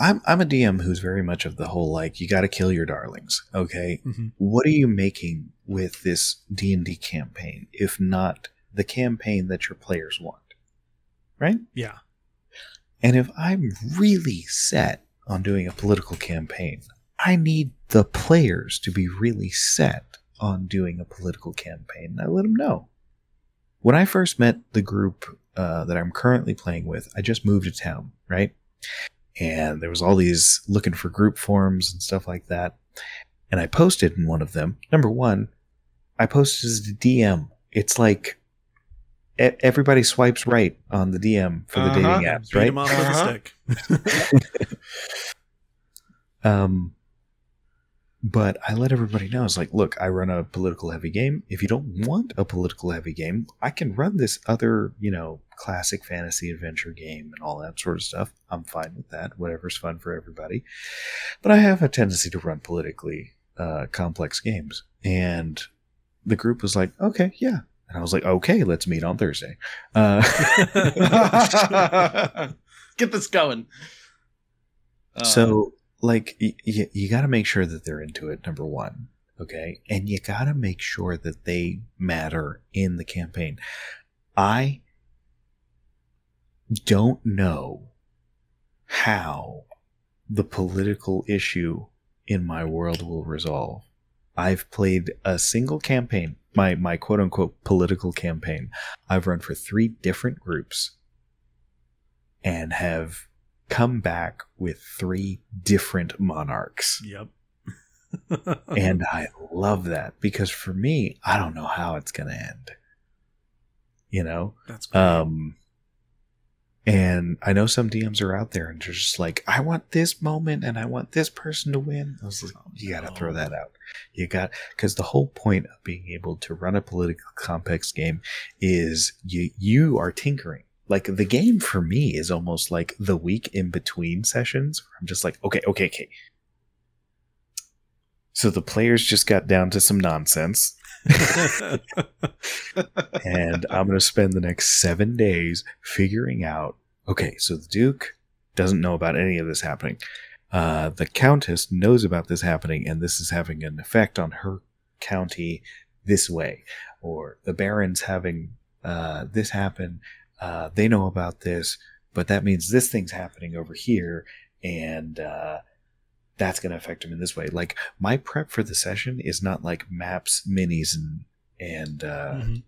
I'm I'm a DM who's very much of the whole like you got to kill your darlings. Okay, Mhm. what are you making with this D and D campaign if not the campaign that your players want, right? Yeah, And if I'm really set on doing a political campaign, I need the players to be really set on doing a political campaign. And I let them know. When I first met the group uh, that I'm currently playing with, I just moved to town, right? And there was all these looking for group forms and stuff like that. And I posted in one of them. Number one, I posted as a DM. It's like everybody swipes right on the DM for the Uh-huh. dating apps, beat right? 'em up Uh-huh. stick. Um, but I let everybody know. It's like, look, I run a political heavy game. If you don't want a political heavy game, I can run this other, you know, classic fantasy adventure game and all that sort of stuff. I'm fine with that. Whatever's fun for everybody. But I have a tendency to run politically uh, complex games. And the group was like, okay, yeah. And I was like, okay, let's meet on Thursday. Uh, Get this going. Uh, so like y- y- you got to make sure that they're into it number one okay and you got to make sure that they matter in the campaign i don't know how the political issue in my world will resolve i've played a single campaign my my quote unquote political campaign i've run for three different groups and have come back with three different monarchs. yep. and I love that because for me, I don't know how it's going to end. You know? That's great. Um, and I know some DMs are out there and they're just like, I want this moment and I want this person to win. I was like, you got to throw that out. You got, because the whole point of being able to run a political complex game is you, you are tinkering. like the game for me is almost like the week in between sessions. Where I'm just like, okay, okay, okay. So the players just got down to some nonsense, and I'm going to spend the next seven days figuring out. Okay, so the Duke doesn't know about any of this happening. Uh, the Countess knows about this happening, and this is having an effect on her county this way, or the Baron's having uh, this happen. Uh, they know about this, but that means this thing's happening over here, and uh, that's going to affect them in this way. Like my prep for the session is not like maps, minis, and and uh, Mhm.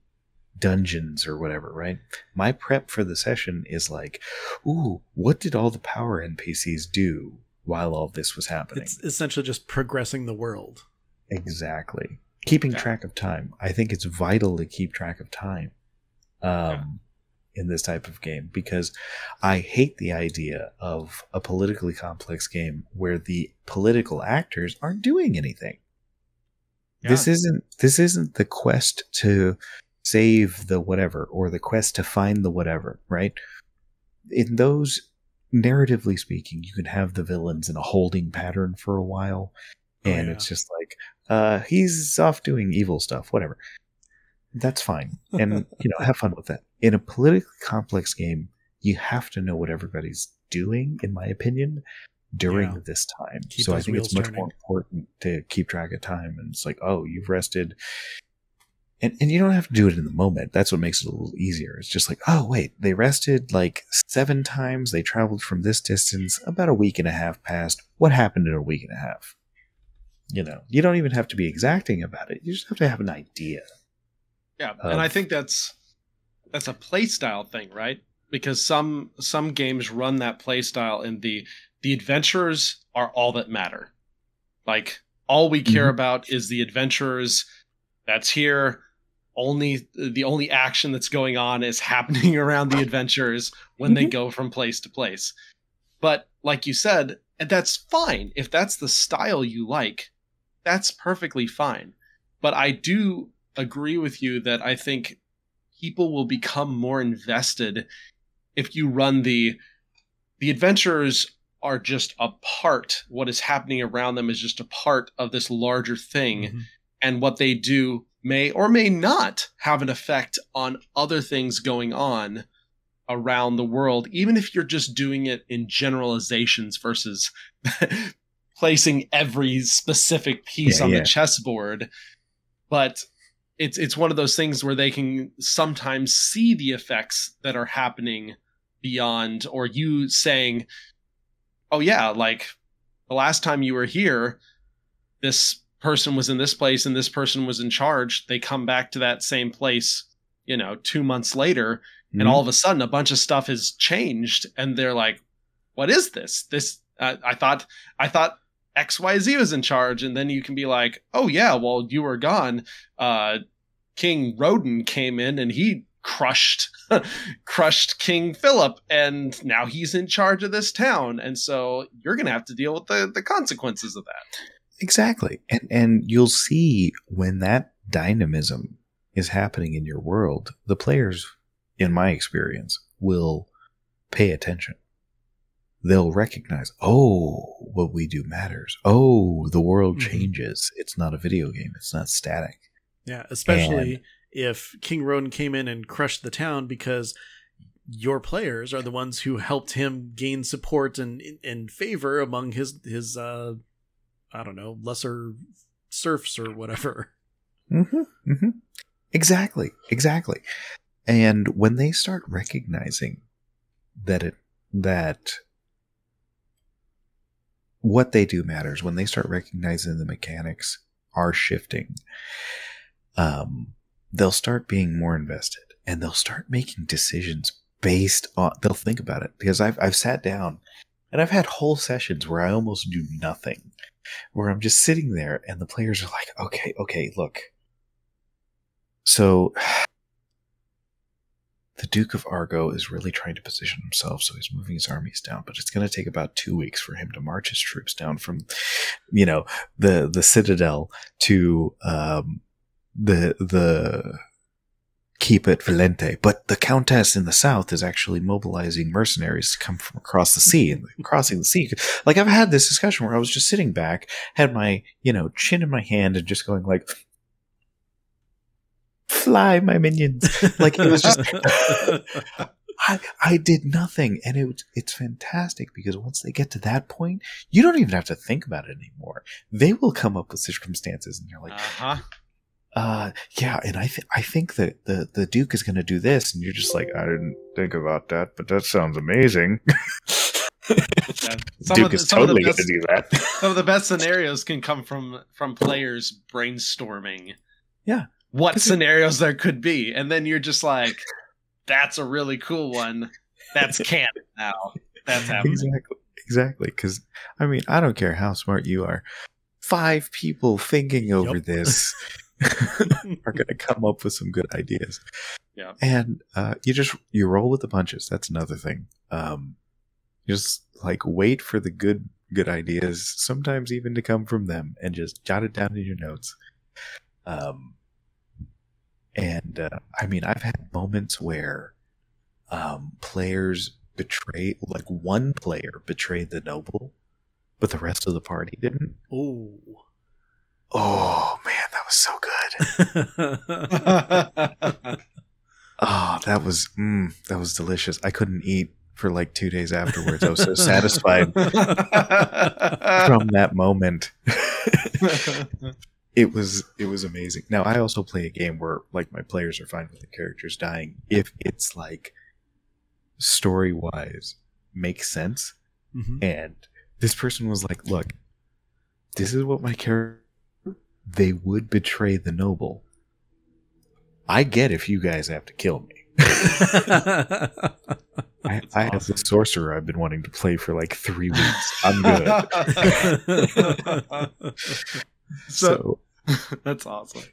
dungeons or whatever, right? My prep for the session is like, ooh, what did all the power NPCs do while all this was happening? It's essentially just progressing the world. Exactly. Keeping Yeah. track of time. I think it's vital to keep track of time um, in this type of game because I hate the idea of a politically complex game where the political actors aren't doing anything. This isn't this isn't the quest to save the whatever or the quest to find the whatever, right? In those narratively speaking, you can have the villains in a holding pattern for a while Oh, and yeah. it's just like uh he's off doing evil stuff, whatever. That's fine. And you know, have fun with that. In a politically complex game, you have to know what everybody's doing, in my opinion, during Yeah. this time. Keep so I think it's much turning. more important to keep track of time. And it's like, oh, you've rested. And, and you don't have to do it in the moment. That's what makes it a little easier. It's just like, oh, wait, they rested like seven times. They traveled from this distance. About a week and a half passed. What happened in a week and a half? You know, you don't even have to be exacting about it. You just have to have an idea. Yeah, of- and I think that's that's a play style thing, right? Because some some games run that play style and the the adventurers are all that matter. Like all we care Mhm. about is the adventurers that's here. Only the only action that's going on is happening around the adventurers when they Mhm. go from place to place. But like you said, and that's fine. If that's the style you like, that's perfectly fine. But I do agree with you that I think people will become more invested if you run the the adventurers are just a part what is happening around them is just a part of this larger thing Mhm. and what they do may or may not have an effect on other things going on around the world even if you're just doing it in generalizations versus placing every specific piece Yeah, on yeah. the chessboard but it's it's one of those things where they can sometimes see the effects that are happening beyond or you saying oh yeah like the last time you were here this person was in this place and this person was in charge they come back to that same place you know 2 months later Mm-hmm. and all of a sudden a bunch of stuff has changed and they're like what is this this uh, i thought i thought xyz was in charge and then you can be like oh yeah well you were gone uh king roden came in and he crushed crushed king philip and now he's in charge of this town and so you're gonna have to deal with the the consequences of that Exactly. And and you'll see when that dynamism is happening in your world, the players, in my experience, will pay attention. They'll recognize, oh, what we do matters. Oh, the world Mhm. changes. It's not a video game. It's not static. Yeah, especially if King Roden came in and crushed the town because your players are the ones who helped him gain support and and favor among his his uh I don't know lesser serfs or whatever. Mm-hmm, mm-hmm. Exactly, exactly. And when they start recognizing that it that what they do matters, when they start recognizing the mechanics are shifting, um, they'll start being more invested and they'll start making decisions based on they'll think about it because I've I've sat down and I've had whole sessions where I almost do nothing, where I'm just sitting there and the players are like, okay, okay, look. So the Duke of Argo is really trying to position himself, so he's moving his armies down, but it's going to take about two weeks for him to march his troops down from, you know, the the citadel to um, the the keep it Valente, but the Countess in the south is actually mobilizing mercenaries to come from across the sea and crossing the sea. Like I've had this discussion where I was just sitting back, had my, you know, chin in my hand and just going like, fly my minions. Like it was just, I, I did nothing. And it, it's fantastic because once they get to that point, you don't even have to think about it anymore. They will come up with circumstances and you're like, uh-huh. uh yeah and i th- i think that the the duke is going to do this and you're just like i didn't think about that but that sounds amazing Yeah. Some duke of the- is some of the totally going best- to do that some of the best scenarios can come from from players brainstorming Yeah. What scenarios there could be. And then you're just like that's a really cool one. That's canon now. That's happening. Exactly. Exactly. Because i mean i don't care how smart you are five people thinking over Yup. this are going to come up with some good ideas. Yeah. and uh, you just you roll with the punches. That's another thing. Um just like wait for the good good ideas sometimes even to come from them and just jot it down in your notes. Um and uh, i mean i've had moments where um players betray like one player betrayed the noble but the rest of the party didn't. Ooh. oh man that was so good. Oh that was mm, that was delicious. I couldn't eat for like two days afterwards. I was so satisfied from that moment it was it was amazing. Now i also play a game where like my players are fine with the characters dying if it's like story wise makes sense. Mhm. and this person was like look this is what my character they would betray the noble. I get if you guys have to kill me. I, I have awesome. the sorcerer i've been wanting to play for like three weeks. I'm good. So, so that's awesome.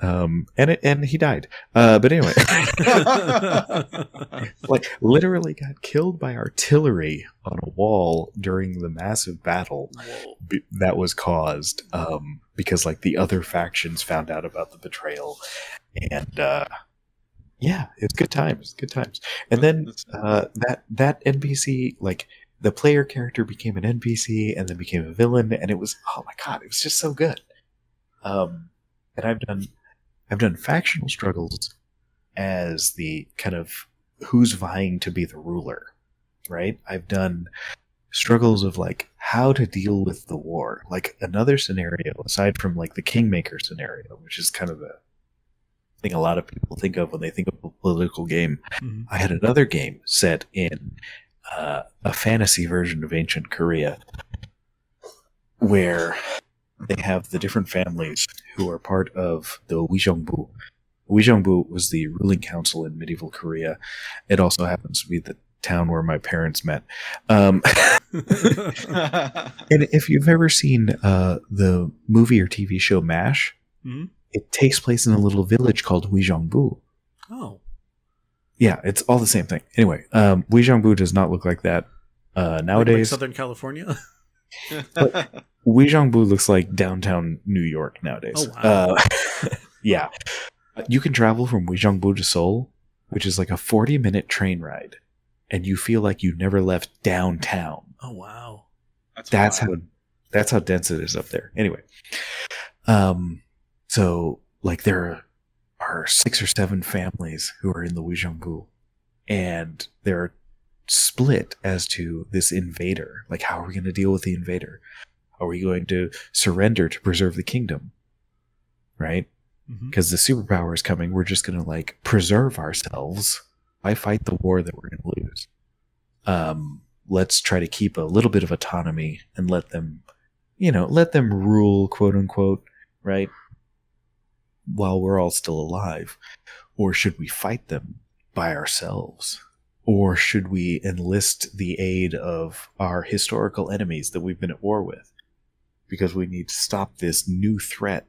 Um and it, and he died. Uh but anyway. Like literally got killed by artillery on a wall during the massive battle b- that was caused um because like the other factions found out about the betrayal. And uh yeah it's good times good times. And then uh that that npc like the player character became an npc and then became a villain and it was oh my god it was just so good. Um and i've done i've done factional struggles as the kind of who's vying to be the ruler right? I've done struggles of like how to deal with the war. Like another scenario aside from like the kingmaker scenario which is kind of the thing a lot of people think of when they think of a political game Mhm. I had another game set in uh, a fantasy version of ancient Korea where they have the different families who are part of the Wijongbu. Wijongbu was the ruling council in medieval Korea. It also happens to be the town where my parents met. Um, and if you've ever seen uh, the movie or TV show MASH, Mhm. it takes place in a little village called Wijongbu. Oh. Yeah, it's all the same thing. Anyway, um, Wijongbu does not look like that uh, nowadays. like Southern California. Wijongbu looks like downtown New York nowadays. Oh, wow. Uh, yeah, you can travel from Wijongbu to Seoul, which is like a forty-minute train ride, and you feel like you never left downtown. Oh wow. That's wild. how that's how dense it is up there. Anyway, um, so like there are six or seven families who are in the Wijongbu, and they're split as to this invader. Like, how are we going to deal with the invader? Are we going to surrender to preserve the kingdom? Right? Because the superpower is coming. We're just going to like preserve ourselves. Why fight the war that we're going to lose? Um, let's try to keep a little bit of autonomy and let them, you know, let them rule, quote unquote, right? While we're all still alive. Or should we fight them by ourselves? Or should we enlist the aid of our historical enemies that we've been at war with? Because we need to stop this new threat.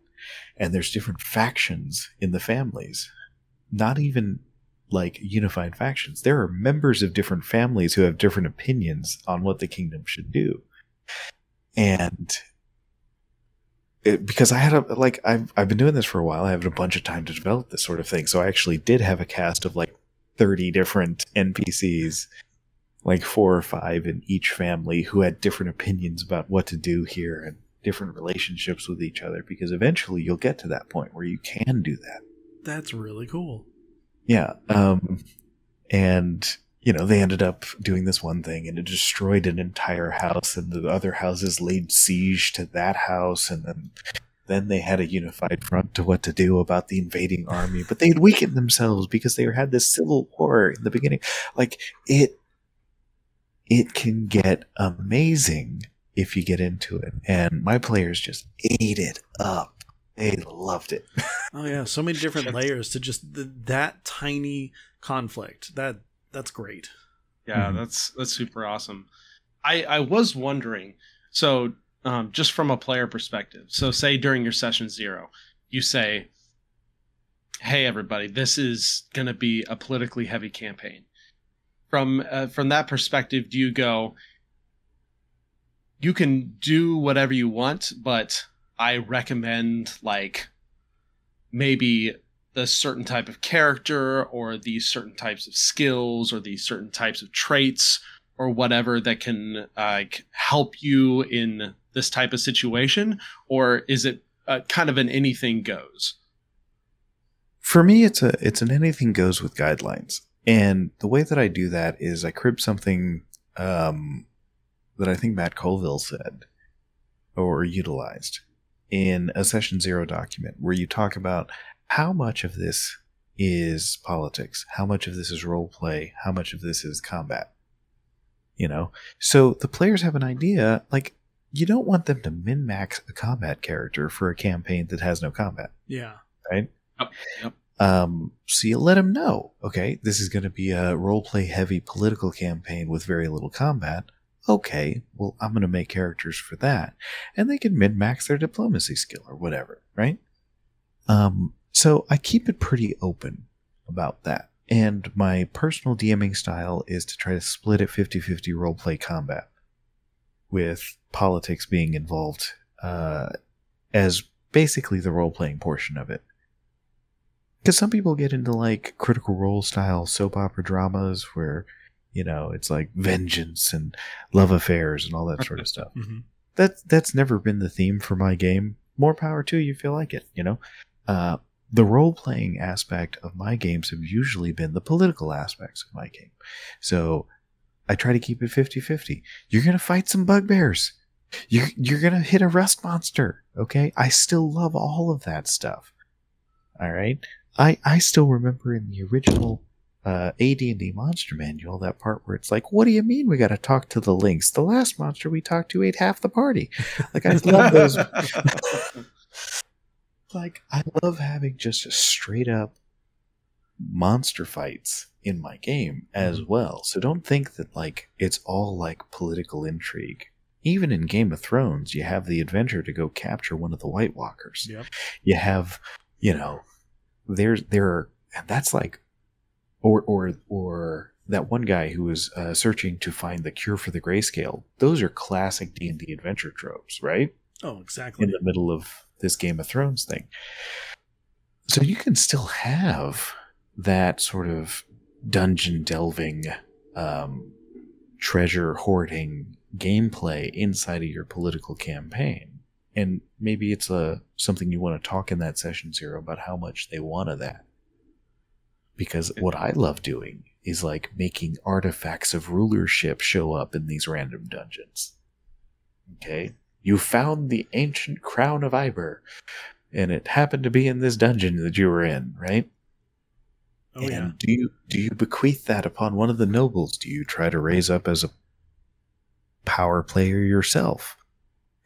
And there's different factions in the families. Not even like unified factions. There are members of different families who have different opinions on what the kingdom should do. And it, because I had a like I've I've been doing this for a while. I have a bunch of time to develop this sort of thing. So I actually did have a cast of like thirty different NPCs, like four or five in each family, who had different opinions about what to do here and different relationships with each other. Because eventually you'll get to that point where you can do that. That's really cool. Yeah. Um, and you know, they ended up doing this one thing and it destroyed an entire house and the other houses laid siege to that house and then then they had a unified front to what to do about the invading army, but they'd weakened themselves because they had this civil war in the beginning. Like it it can get amazing if you get into it. And my players just ate it up. They loved it. Oh yeah, so many different layers to just the, that tiny conflict. That that's great. Yeah, Mhm. that's that's super awesome. I I was wondering, so um, just from a player perspective, so say during your session zero, you say, "Hey everybody, this is going to be a politically heavy campaign." From uh, from that perspective, do you go? You can do whatever you want, but I recommend like maybe the certain type of character or these certain types of skills or these certain types of traits or whatever that can uh, help you in this type of situation? Or is it uh, kind of an anything goes? For me, it's a it's an anything goes with guidelines, and the way that I do that is I crib something um, that I think Matt Colville said or utilized in a session zero document where you talk about how much of this is politics, how much of this is role play, how much of this is combat. You know, so the players have an idea. Like, you don't want them to min max a combat character for a campaign that has no combat Yeah. right? Yep, yep. Um, so you let them know, okay, this is going to be a role play heavy political campaign with very little combat. Okay, well, I'm going to make characters for that, and they can min max their diplomacy skill or whatever, right? Um, so I keep it pretty open about that. And my personal DMing style is to try to split it 50 50 role play combat with politics being involved uh, as basically the role playing portion of it. Because some people get into like critical role style soap opera dramas where, you know, it's like vengeance and love affairs and all that sort of stuff. hmm That that's never been the theme for my game. More power to you, if you feel like it, you know? Uh, the role playing aspect of my games have usually been the political aspects of my game. So I try to keep it 50 50. You're going to fight some bugbears. You're, you're going to hit a rust monster. Okay. I still love all of that stuff. All right. I, I still remember in the original uh, AD&D Monster Manual that part where it's like, what do you mean we got to talk to the lynx? The last monster we talked to ate half the party. Like I love those like I love having just straight up monster fights in my game as well. So don't think that like it's all like political intrigue. Even in Game of Thrones, you have the adventure to go capture one of the White Walkers. Yep. You have, you know, there's there are and that's like or or or that one guy who was uh, searching to find the cure for the grayscale. Those are classic D and D adventure tropes, right? Oh, exactly. in the middle of this Game of Thrones thing. So you can still have that sort of dungeon delving, um, treasure hoarding gameplay inside of your political campaign. And maybe it's a something you want to talk in that session zero about how much they want of that. Because what I love doing is like making artifacts of rulership show up in these random dungeons. Okay? You found the ancient crown of Iber, and it happened to be in this dungeon that you were in, right? oh and yeah. do you do you bequeath that upon one of the nobles? Do you try to raise up as a power player yourself?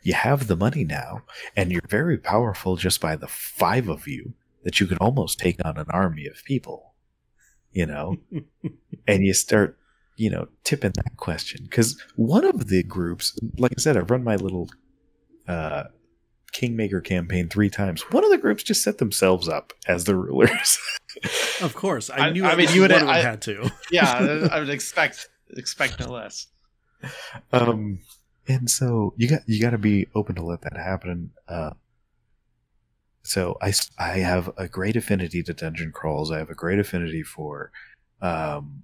You have the money now, and you're very powerful just by the five of you that you can almost take on an army of people. You know, and you start, you know, tipping that question because one of the groups, like I said, I've run my little uh, Kingmaker campaign three times. One of the groups just set themselves up as the rulers. Of course. I, I- knew I at mean, you would- one of them I- had to. yeah i would expect expect no less um, and so you got you got to be open to let that happen. Uh, so I I have a great affinity to dungeon crawls. I have a great affinity for um,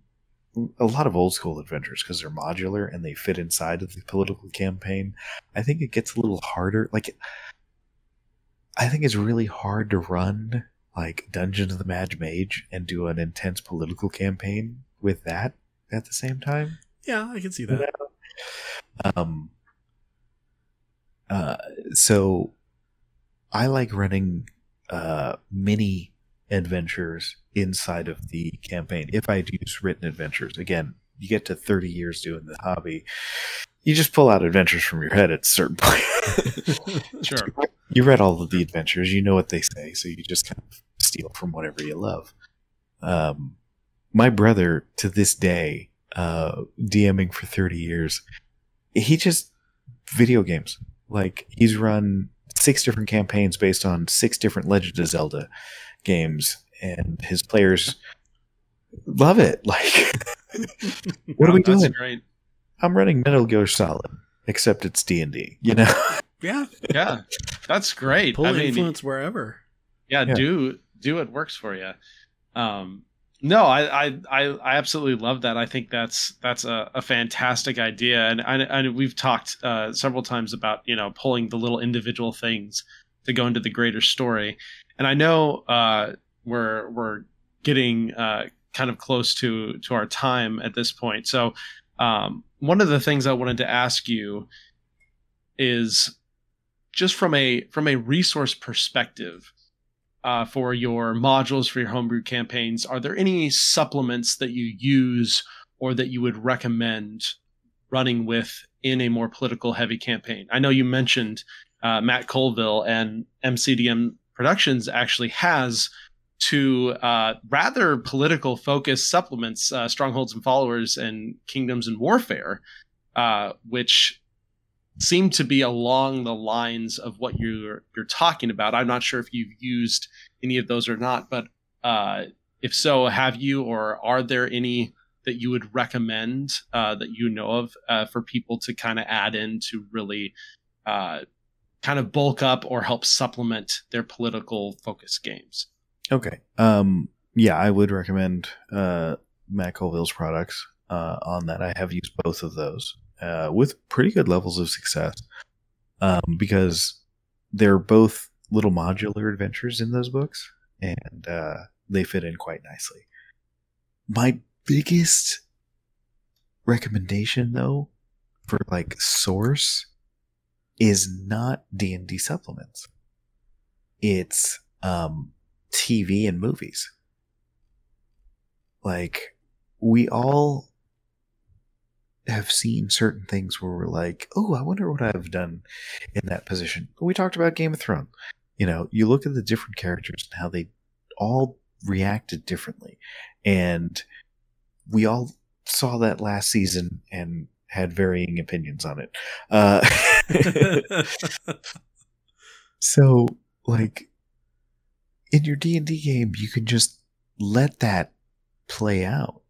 a lot of old school adventures because they're modular and they fit inside of the political campaign. I think it gets a little harder. Like, I think it's really hard to run like Dungeon of the Mad Mage and do an intense political campaign with that at the same time. Yeah, I can see that. Um, uh, so I like running uh, mini adventures inside of the campaign. If I use written adventures, again, you get to 30 years doing the hobby, you just pull out adventures from your head at a certain point. Sure. you read all of the adventures, you know what they say, so you just kind of steal from whatever you love. Um, my brother, to this day, uh, DMing for 30 years, he just video games. Like he's run six different campaigns based on six different Legend of Zelda games, and his players love it. Like, what are we That's doing? Great. I'm running Metal Gear Solid, except it's D and D. You know. yeah, Yeah, that's great. pull I mean, influence wherever. yeah, Yeah. do do what works for you. Um, no, I, I I I absolutely love that. I think that's that's a, a fantastic idea, and I, and we've talked uh, several times about you know pulling the little individual things to go into the greater story. And I know uh, we're we're getting uh, kind of close to to our time at this point. So um, one of the things I wanted to ask you is just from a from a resource perspective uh, for your modules for your homebrew campaigns are there any supplements that you use or that you would recommend running with in a more political heavy campaign i know you mentioned uh, matt colville and mcdm productions actually has two uh, rather political focused supplements uh, strongholds and followers and kingdoms and warfare uh, which seem to be along the lines of what you're you're talking about. I'm not sure if you've used any of those or not, but uh, if so, have you or are there any that you would recommend uh, that you know of uh, for people to kind of add in to really kind of bulk up or help supplement their political focus games? Okay. Um, yeah, I would recommend uh, Matt Colville's products uh, on that. I have used both of those uh, with pretty good levels of success um, because they're both little modular adventures in those books and uh, they fit in quite nicely. My biggest recommendation, though, for like source is not D&D supplements. It's um, TV and movies. Like, we all have seen certain things where we're like, oh, I wonder what I've done in that position. We talked about Game of Thrones. You know, you look at the different characters and how they all reacted differently. And we all saw that last season and had varying opinions on it. Uh, so, like, in your D&D game, you can just let that play out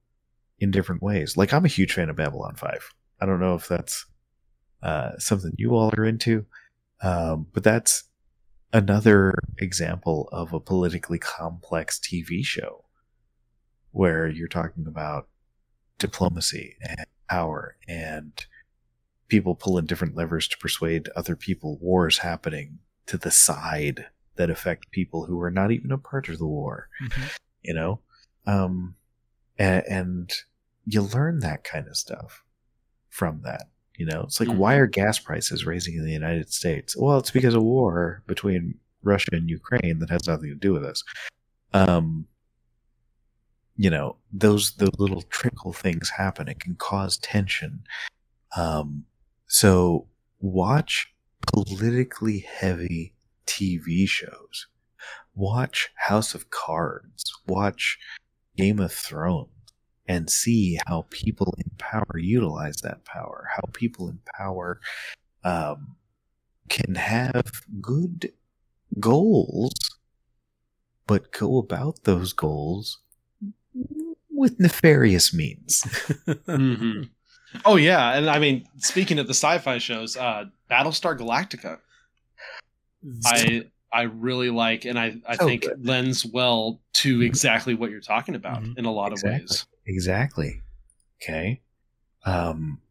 in different ways. Like I'm a huge fan of Babylon 5. I don't know if that's uh, something you all are into, um, but that's another example of a politically complex TV show where you're talking about diplomacy and power and people pulling different levers to persuade other people wars happening to the side that affect people who are not even a part of the war Mhm. you know? Um and, and you learn that kind of stuff from that you know? It's like Mhm. why are gas prices raising in the united states? Well it's because of war between russia and ukraine that has nothing to do with us um you know those those little trickle things happen. It can cause tension. Um so watch politically heavy tv shows. Watch house of cards. Watch game of thrones and see how people in power utilize that power how people in power um, can have good goals but go about those goals with nefarious means. Mhm. Oh yeah, and I mean, speaking of the sci-fi shows, uh, Battlestar Galactica. I I really like, and I I So think good. lends well to exactly what you're talking about Mhm. in a lot Exactly. of ways. Exactly. Okay. Um,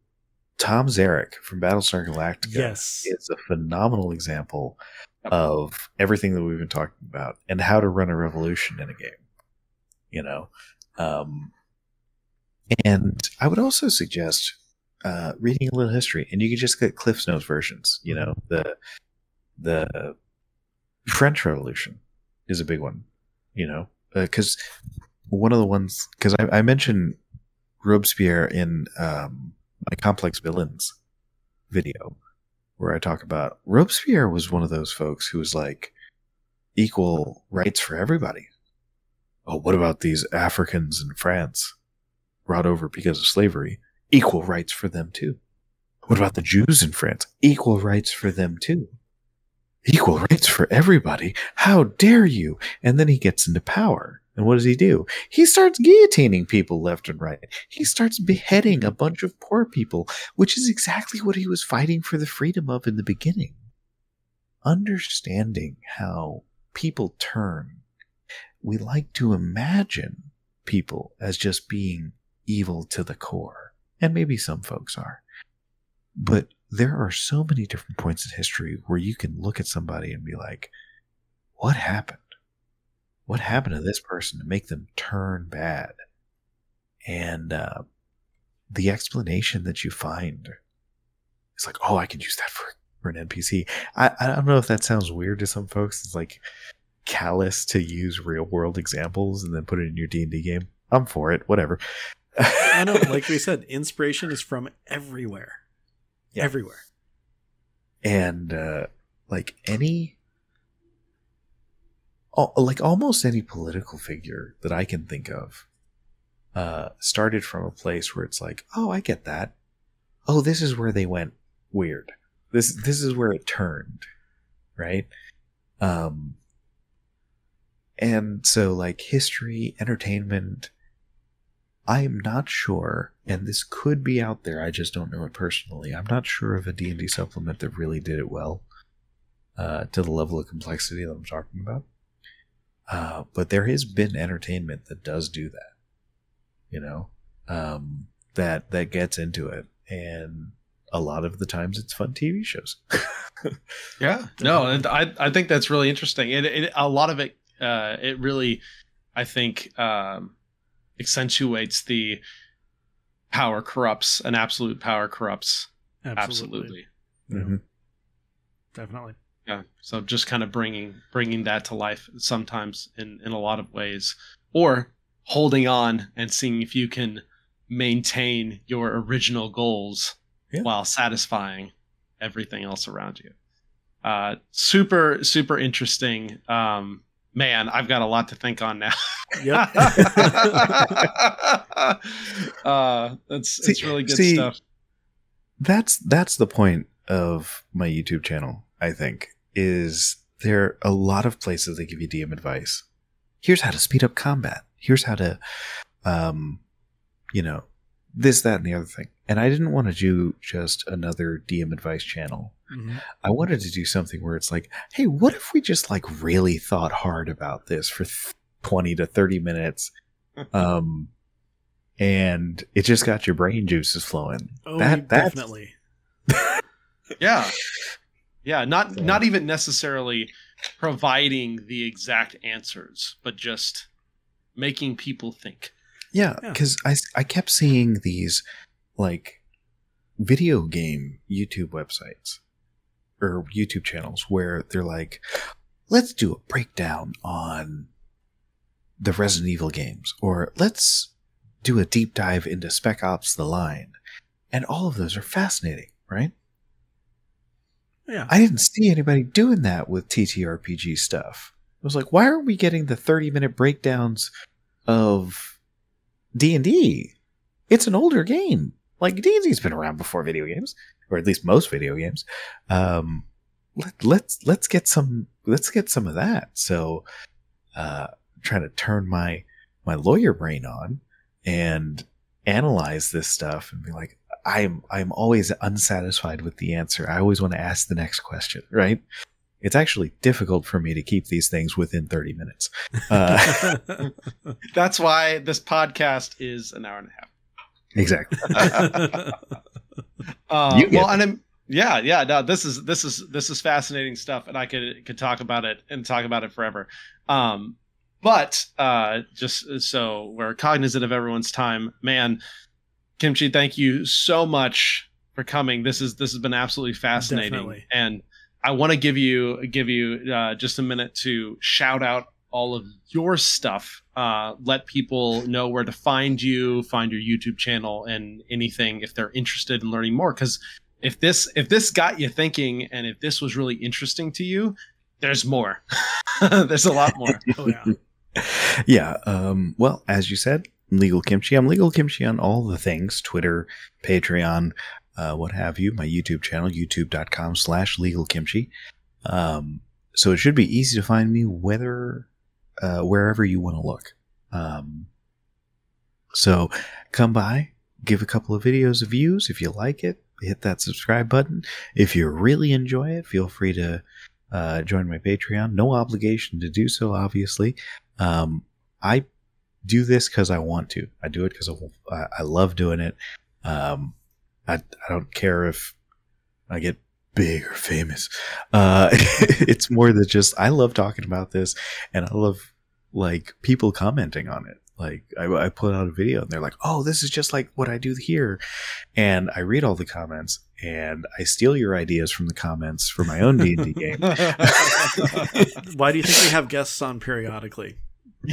Tom Zarek from Battlestar Galactica Yes. is a phenomenal example Yep. of everything that we've been talking about and how to run a revolution in a game. You know, um, and I would also suggest uh, reading a little history, and you can just get Cliff's Notes versions. You know, the the French Revolution is a big one. You know, because one of the ones because I, I mentioned Robespierre in um, my complex villains video where I talk about Robespierre was one of those folks who was like equal rights for everybody. Oh, what about these Africans in France brought over because of slavery? Equal rights for them too. What about the Jews in France? Equal rights for them too. Equal rights for everybody. How dare you? And then he gets into power. And what does he do? He starts guillotining people left and right. He starts beheading a bunch of poor people, which is exactly what he was fighting for the freedom of in the beginning. Understanding how people turn, we like to imagine people as just being evil to the core. And maybe some folks are. But there are so many different points in history where you can look at somebody and be like, what happened? What happened to this person to make them turn bad? And uh, the explanation that you find is like, oh, I can use that for, for an NPC. I, I don't know if that sounds weird to some folks. It's like callous to use real world examples and then put it in your D and D game. I'm for it. Whatever. I know, like we said, inspiration is from everywhere. Yeah. Everywhere. and uh, like any like almost any political figure that i can think of uh, started from a place where it's like oh i get that oh this is where they went weird this this is where it turned right um and so like history entertainment i'm not sure and this could be out there i just don't know it personally i'm not sure of a d&d supplement that really did it well uh, to the level of complexity that i'm talking about. Uh, but there has been entertainment that does do that you know? Um, that that gets into it and a lot of the times it's fun tv shows. Yeah, no, and I I think that's really interesting, and a lot of it uh, it really I think um, accentuates the power corrupts and absolute power corrupts absolutely. Yeah, Mhm. Definitely. Yeah, so just kind of bringing bringing that to life sometimes in in a lot of ways, or holding on and seeing if you can maintain your original goals Yeah. while satisfying everything else around you. Uh, super super interesting. Um, man, I've got a lot to think on now. Yep. uh, that's See- it's really good see, stuff. that's that's the point of my youtube channel i think is there are a lot of places that give you dm advice here's how to speed up combat here's how to um you know this that and the other thing and i didn't want to do just another dm advice channel Mhm. i wanted to do something where it's like hey what if we just like really thought hard about this for th- 20 to 30 minutes um and it just got your brain juices flowing Oh, that that's definitely. yeah yeah not So- not even necessarily providing the exact answers but just making people think Yeah, Yeah. because I, I kept seeing these like video game YouTube websites or YouTube channels where they're like, let's do a breakdown on the Resident Evil games, or let's do a deep dive into Spec Ops The Line. And all of those are fascinating, right? Yeah. I didn't see anybody doing that with TTRPG stuff. I was like, why are we getting the 30 minute breakdowns of D&D? It's an older game. Like D&D's been around before video games, or at least most video games. Um, let, let's let's get some let's get some of that. So, uh, trying to turn my my lawyer brain on and analyze this stuff and be like, I'm I'm always unsatisfied with the answer. I always want to ask the next question, right? it's actually difficult for me to keep these things within 30 minutes. Uh, That's why this podcast is an hour and a half. exactly. Uh, You get well, and I'm, yeah, yeah. No, this is this is this is fascinating stuff, and I could could talk about it and talk about it forever. Um, but uh, just so we're cognizant of everyone's time, man, Kimchi, thank you so much for coming. This is this has been absolutely fascinating, Definitely. and I want to give you give you uh, just a minute to shout out all of your stuff. Uh, let people know where to find you, find your YouTube channel, and anything if they're interested in learning more. Because if this if this got you thinking, and if this was really interesting to you, there's more. there's a lot more. oh yeah. yeah. Um, well, as you said, Legal Kimchi. I'm Legal Kimchi on all the things Twitter, Patreon, uh, what have you. My YouTube channel, youtube.com slash legal kimchi. Um, so it should be easy to find me whether, uh, wherever you want to look. Um, so come by, give a couple of videos of views if you like it. Hit that subscribe button. If you really enjoy it, feel free to uh, join my Patreon. No obligation to do so, obviously. Um, I do this because I want to. I do it because I, I love doing it. Um, I, I don't care if I get big or famous. Uh, it's more than just I love talking about this, and I love like people commenting on it. Like I, I put out a video and they're like, "Oh, this is just like what I do here," and I read all the comments and I steal your ideas from the comments for my own D and D game. Why do you think we have guests on periodically?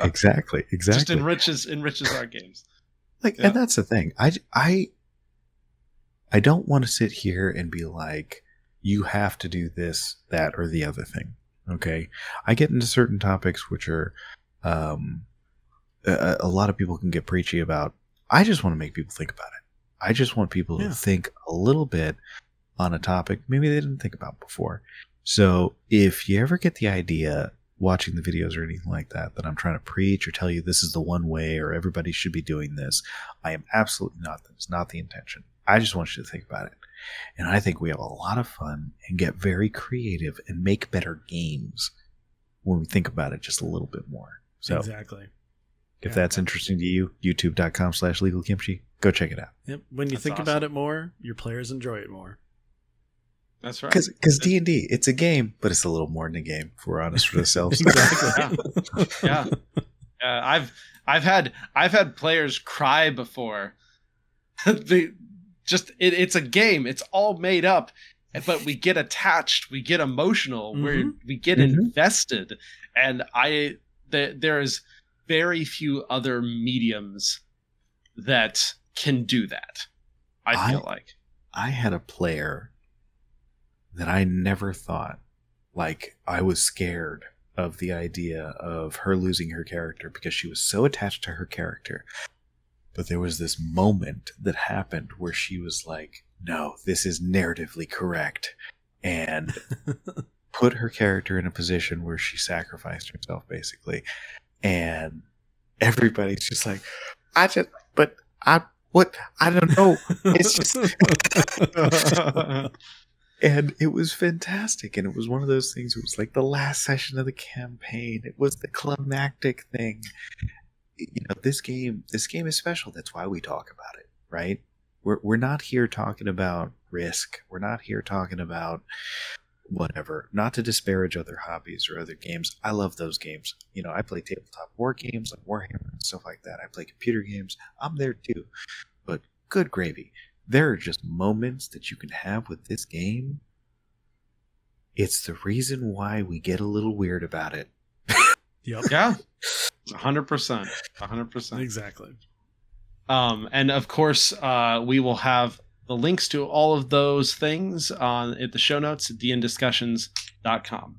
exactly, exactly. Just enriches enriches our games. like Yeah. and that's the thing i i i don't want to sit here and be like you have to do this that or the other thing okay i get into certain topics which are um a, a lot of people can get preachy about i just want to make people think about it i just want people Yeah. to think a little bit on a topic maybe they didn't think about before so if you ever get the idea watching the videos or anything like that that i'm trying to preach or tell you this is the one way or everybody should be doing this I am absolutely not. That's not the intention. I just want you to think about it. And I think we have a lot of fun and get very creative and make better games when we think about it just a little bit more. So exactly. if Yeah. that's interesting to you, youtube.com slash legal kimchi, go check it out. Yep. When you That's think awesome. about it more, your players enjoy it more. That's right. Because D&D, it's a game, but it's a little more than a game, if we're honest with ourselves. Exactly. yeah. Uh, I've I've had I've had players cry before. the just it, it's a game. It's all made up, but we get attached. We get emotional. We Mhm. we get Mhm. invested, and I the, there's very few other mediums that can do that. I feel I- like. I had a player that I never thought like I was scared of the idea of her losing her character because she was so attached to her character. But there was this moment that happened where she was like, "No, this is narratively correct." And put her character in a position where she sacrificed herself basically. And everybody's just like, "I just but I what I don't know. It's just and it was fantastic and it was one of those things it was like the last session of the campaign it was the climactic thing you know this game this game is special. That's why we talk about it right? We're, we're not here talking about risk. We're not here talking about whatever. Not to disparage other hobbies or other games. I love those games. You know i play tabletop war games like warhammer and stuff like that. I play computer games. I'm there too. But good gravy there are just moments that you can have with this game. It's the reason why we get a little weird about it. Yep. yeah. hundred percent. hundred percent. Exactly. Um, and of course, uh, we will have the links to all of those things on at the show notes at dndiscussions.com.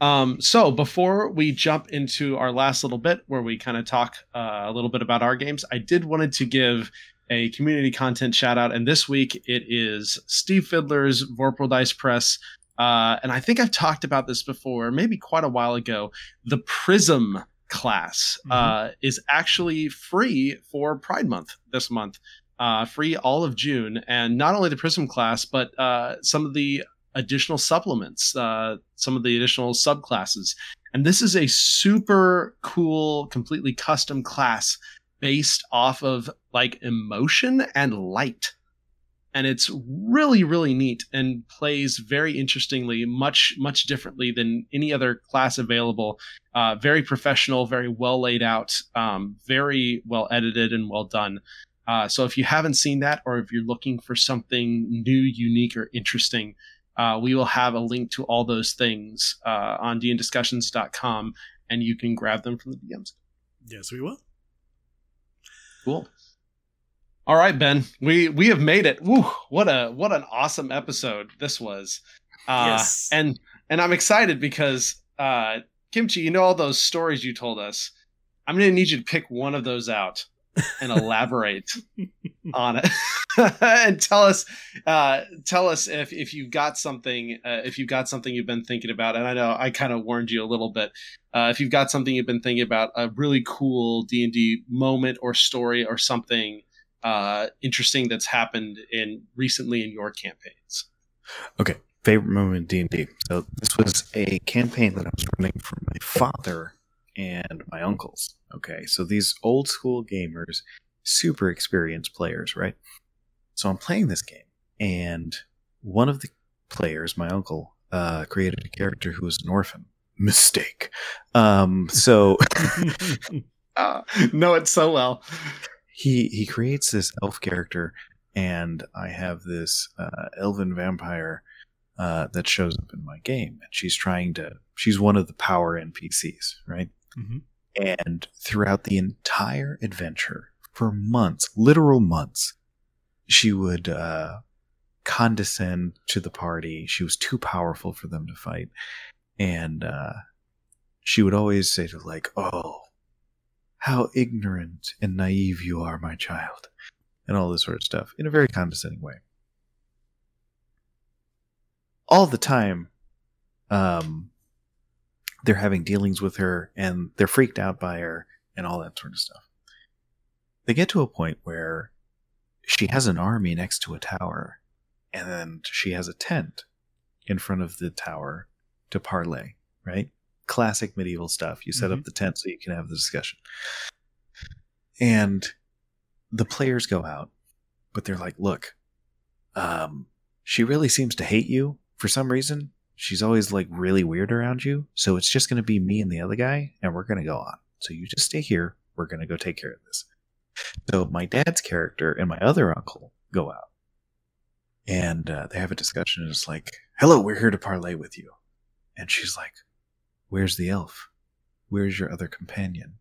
Um, so before we jump into our last little bit where we kind of talk uh, a little bit about our games, I did wanted to give a community content shout out. And this week it is Steve Fidler's Vorpal Dice Press. Uh, and I think I've talked about this before, maybe quite a while ago. The Prism class uh, is actually free for Pride Month this month, uh, free all of June. And not only the Prism class, but uh, some of the additional supplements, uh, some of the additional subclasses. And this is a super cool, completely custom class based off of like emotion and light. And it's really, really neat and plays very interestingly, much, much differently than any other class available. Uh, very professional, very well laid out, um, very well edited and well done. Uh, so if you haven't seen that, or if you're looking for something new, unique, or interesting, uh, we will have a link to all those things uh, on dndiscussions.com, and you can grab them from the DMs. Yes, we will. Cool. All right, Ben, we we have made it. Woo, what a what an awesome episode this was. Uh, Yes. And and I'm excited because uh, Kimchi, you know all those stories you told us. I'm gonna need you to pick one of those out and elaborate on it and tell us uh, tell us if if you've got something uh, if you've got something you've been thinking about and i know i kind of warned you a little bit uh, if you've got something you've been thinking about a really cool d&d moment or story or something uh, interesting that's happened in recently in your campaigns Okay, favorite moment in D&D. So this was a campaign that I was running for my father and my uncles. Okay, so these old school gamers, super experienced players, right? So I'm playing this game, and one of the players, my uncle, uh, created a character who was an orphan. Mistake. Um, so uh, know it so well he he creates this elf character, and I have this uh, elven vampire uh, that shows up in my game, and she's trying to. She's one of the power NPCs, right? Mhm. And throughout the entire adventure, for months, literal months, she would uh, condescend to the party. She was too powerful for them to fight, and uh, she would always say to like, "Oh, how ignorant and naive you are, my child," and all this sort of stuff in a very condescending way. All the time, um, they're having dealings with her, and they're freaked out by her, and all that sort of stuff. They get to a point where she has an army next to a tower, and she has a tent in front of the tower to parlay, right? Classic medieval stuff. You set up the tent so you can have the discussion. And the players go out, but they're like, look, um, she really seems to hate you for some reason. She's always like really weird around you. So it's just going to be me and the other guy, and we're going to go on. So you just stay here. We're going to go take care of this. So my dad's character and my other uncle go out, and uh, they have a discussion. And it's like, "Hello, we're here to parlay with you," and she's like, "Where's the elf? Where's your other companion?"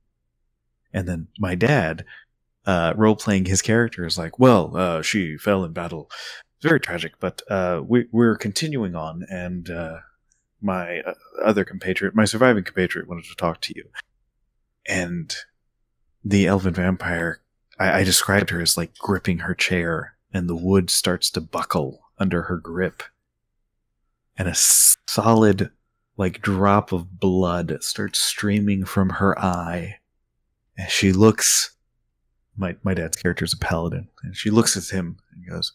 And then my dad, uh, role playing his character, is like, "Well, uh, she fell in battle. It's very tragic, but uh, we, we're continuing on, and uh, my uh, other compatriot, my surviving compatriot, wanted to talk to you." And the elven vampire, I, I described her as like gripping her chair, and the wood starts to buckle under her grip, and a solid, like drop of blood starts streaming from her eye and she looks. My my dad's character is a paladin, and she looks at him and goes,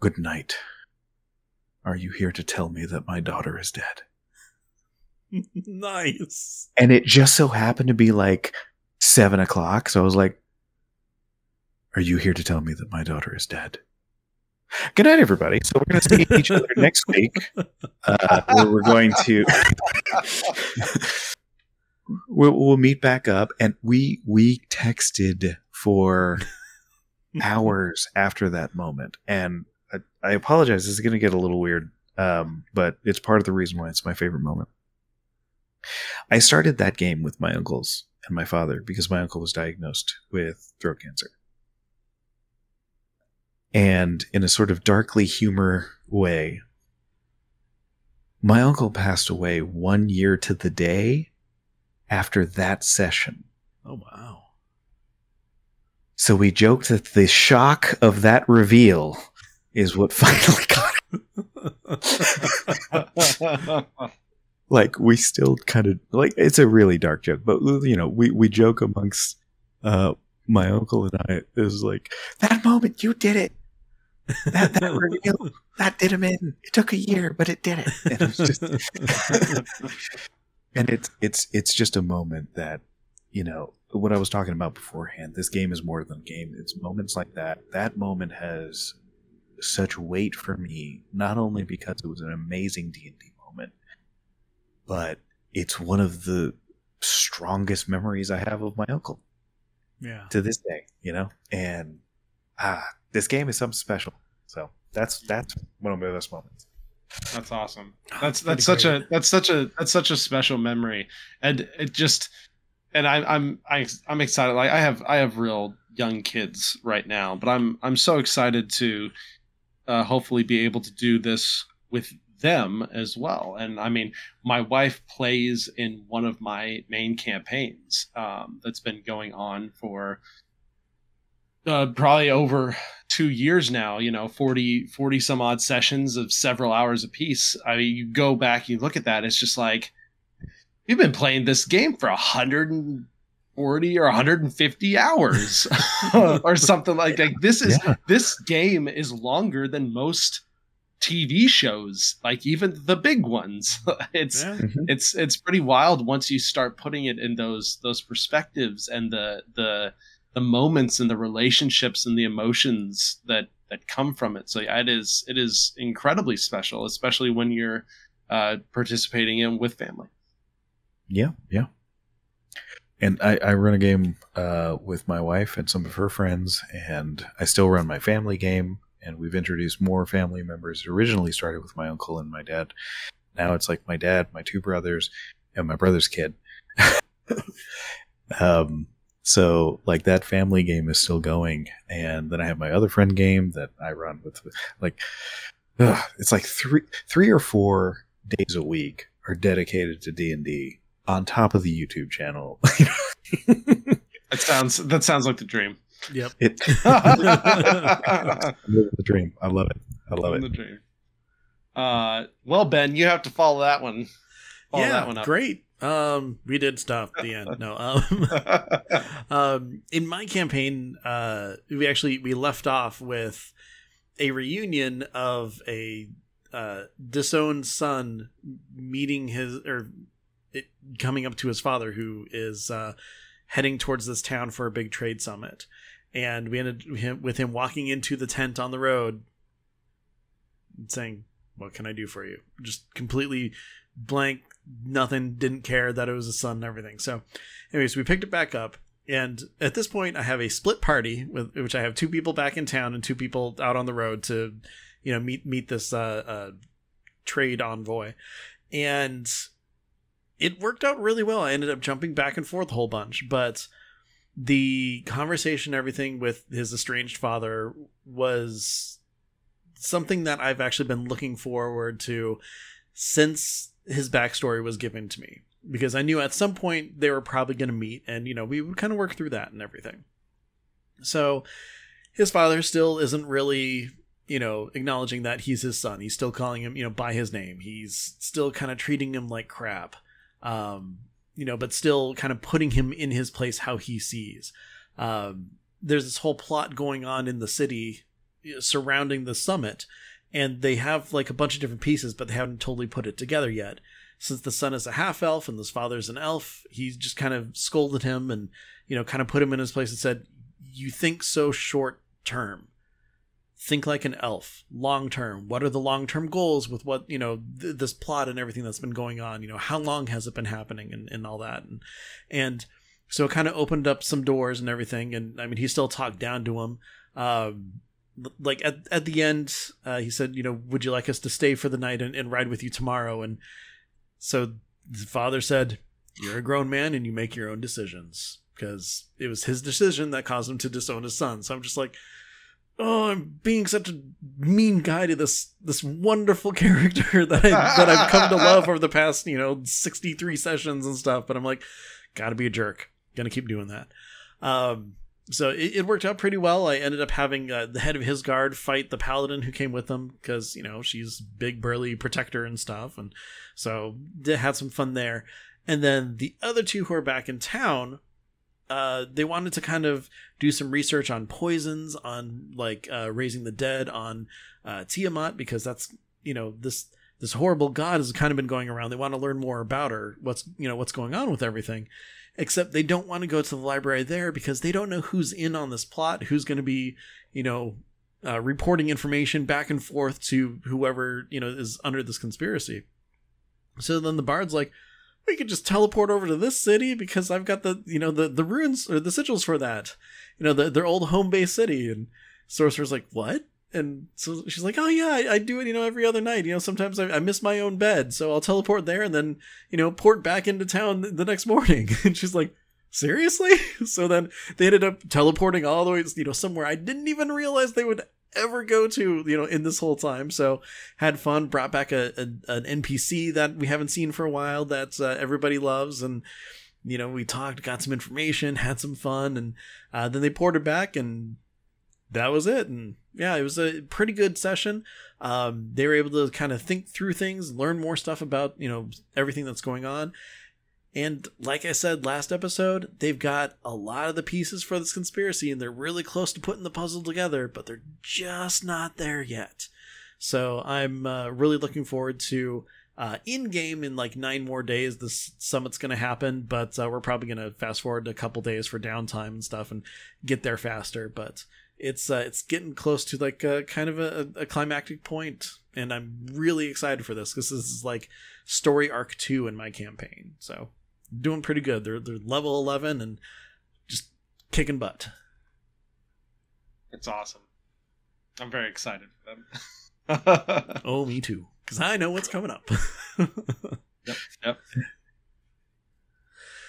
"Good night. Are you here to tell me that my daughter is dead?" nice. and it just so happened to be like seven o'clock. So I was like, "Are you here to tell me that my daughter is dead?" Good night, everybody. So we're going to see each other next week. Uh, where we're going to we'll, we'll meet back up, and we we texted for hours after that moment, and I, I apologize. This is going to get a little weird, um, but it's part of the reason why it's my favorite moment. I started that game with my uncles and my father because my uncle was diagnosed with throat cancer. And in a sort of darkly humor way, my uncle passed away one year to the day after that session. Oh wow. So we joked that the shock of that reveal is what finally got him. like we still kind of like it's a really dark joke but you know we we joke amongst uh my uncle and i is like that moment you did it that, that reveal, that did him in. It took a year, but it did it. And it's just, and it's it's it's just a moment that you know what I was talking about beforehand. This game is more than a game. It's moments like that. That moment has such weight for me, not only because it was an amazing D and D moment, but it's one of the strongest memories I have of my uncle. Yeah. To this day, you know, and ah, this game is something special. So that's that's one of my best moments. That's awesome. That's that's such a that's such a that's such a special memory, and it just and I, I'm I, I'm excited. Like I have I have real young kids right now, but I'm I'm so excited to uh, hopefully be able to do this with them as well. And I mean, my wife plays in one of my main campaigns um, that's been going on for uh, probably over two years now you know 40 40 some odd sessions of several hours apiece i mean you go back you look at that it's just like you've been playing this game for 140 or 150 hours or something like that this is yeah. this game is longer than most tv shows like even the big ones it's yeah. mm-hmm. it's it's pretty wild once you start putting it in those those perspectives and the the the moments and the relationships and the emotions that that come from it. So yeah, it is it is incredibly special, especially when you're uh, participating in with family. Yeah, yeah. And I, I run a game uh, with my wife and some of her friends, and I still run my family game. And we've introduced more family members. It originally started with my uncle and my dad. Now it's like my dad, my two brothers, and my brother's kid. um, so like that family game is still going, and then I have my other friend game that I run with. Like, ugh, it's like three three or four days a week are dedicated to D and D on top of the YouTube channel. that sounds that sounds like the dream. Yep. It, the dream. I love it. I love it. The dream. Uh, well, Ben, you have to follow that one. Follow yeah, that one up. great. Um, we did stop the end. No, um, um, in my campaign, uh, we actually we left off with a reunion of a uh, disowned son meeting his or it, coming up to his father, who is uh, heading towards this town for a big trade summit, and we ended with him walking into the tent on the road, saying, "What can I do for you?" Just completely blank nothing, didn't care that it was a son and everything. So, anyways, we picked it back up. And at this point, I have a split party with which I have two people back in town and two people out on the road to, you know, meet meet this uh, uh, trade envoy, and it worked out really well. I ended up jumping back and forth a whole bunch, but the conversation, everything with his estranged father was something that I've actually been looking forward to since his backstory was given to me because I knew at some point they were probably going to meet and you know we would kind of work through that and everything. So his father still isn't really you know acknowledging that he's his son. He's still calling him you know by his name. He's still kind of treating him like crap. Um, you know, but still kind of putting him in his place how he sees. Um, there's this whole plot going on in the city surrounding the summit and they have like a bunch of different pieces, but they haven't totally put it together yet. Since the son is a half elf and this father's an elf, he just kind of scolded him and you know kind of put him in his place and said, "You think so short term. Think like an elf, long term. What are the long term goals with what you know th- this plot and everything that's been going on? You know, how long has it been happening and, and all that and and." So it kind of opened up some doors and everything, and I mean, he still talked down to him, um, like at, at the end uh, he said you know would you like us to stay for the night and, and ride with you tomorrow? And so the father said you're a grown man and you make your own decisions. Because it was his decision that caused him to disown his son. So i'm just like oh i'm being such a mean guy to this this wonderful character that i that i've come to love over the past you know 63 sessions and stuff. But i'm like gotta be a jerk. Gonna keep doing that. Um so it, it, worked out pretty well. I ended up having uh, the head of his guard fight the paladin who came with them because you know she's big burly protector and stuff, and so had some fun there. And then the other two who are back in town uh, they wanted to kind of do some research on poisons, on like uh, raising the dead, on uh, Tiamat because that's you know this this horrible god has kind of been going around. They want to learn more about her, what's you know what's going on with everything. Except they don't want to go to the library there because they don't know who's in on this plot, who's going to be you know uh, reporting information back and forth to whoever you know is under this conspiracy. So then the bard's like, we could just teleport over to this city because I've got the you know the the runes or the sigils for that, you know the, their old home base city. And sorcerer's like, what? And so she's like, oh yeah, I, I do it you know every other night. You know sometimes I, I, miss my own bed, so I'll teleport there and then you know port back into town the next morning. And she's like, seriously? So then they ended up teleporting all the way to, you know somewhere I didn't even realize they would ever go to you know in this whole time so had fun brought back a, a an npc that we haven't seen for a while that uh, everybody loves and you know we talked got some information had some fun and uh, then they ported back and that was it and yeah it was a pretty good session um, they were able to kind of think through things learn more stuff about you know everything that's going on and like I said last episode, they've got a lot of the pieces for this conspiracy and they're really close to putting the puzzle together, but they're just not there yet. So I'm uh, really looking forward to uh, in game in like nine more days. This summit's going to happen, but uh, we're probably going to fast forward a couple days for downtime and stuff and get there faster. But it's uh, it's getting close to like a, kind of a, a climactic point, and I'm really excited for this because this is like story arc two in my campaign. So doing pretty good. They're they're level eleven and just kicking butt. It's awesome. I'm very excited for them. oh, me too. Because I know what's coming up. yep. Yep.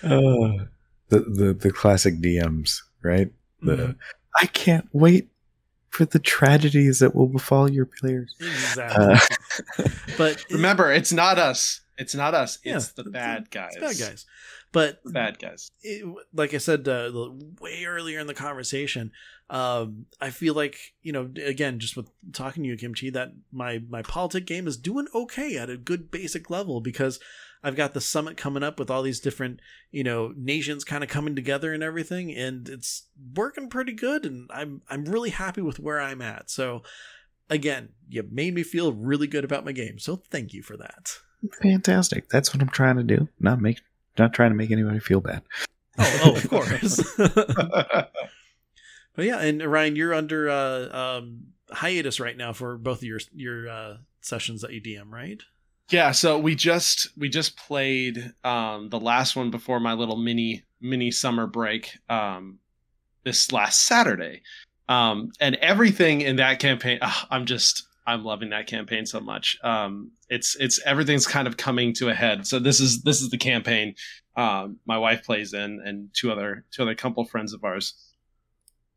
Uh, the, the the classic DMs, right? The mm-hmm. I can't wait for the tragedies that will befall your players. Exactly. Uh, but remember, it's not us. It's not us. Yeah, it's the bad guys. bad guys. But bad guys. It, like I said uh, way earlier in the conversation, um, I feel like you know, again, just with talking to you, Kimchi, that my my politic game is doing okay at a good basic level because I've got the summit coming up with all these different you know nations kind of coming together and everything, and it's working pretty good, and I'm I'm really happy with where I'm at. So again, you made me feel really good about my game, so thank you for that. Fantastic. That's what I'm trying to do. Not make not trying to make anybody feel bad. Oh, oh of course. but yeah, and Ryan, you're under uh, um, hiatus right now for both of your your uh, sessions that you DM, right? Yeah, so we just we just played um, the last one before my little mini mini summer break um, this last Saturday, um, and everything in that campaign. Uh, I'm just I'm loving that campaign so much. Um, it's it's everything's kind of coming to a head. So this is this is the campaign um, my wife plays in, and two other two other couple friends of ours,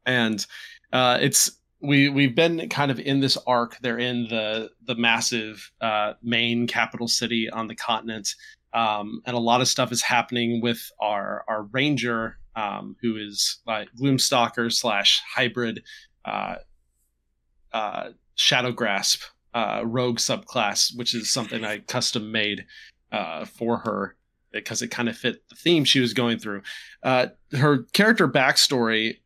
and uh, it's we we've been kind of in this arc. They're in the the massive uh, main capital city on the continent, um, and a lot of stuff is happening with our our ranger, um, who is like Gloomstalker slash hybrid. Uh, uh, Shadow Grasp uh, rogue subclass, which is something I custom made uh, for her because it kind of fit the theme she was going through. Uh, her character backstory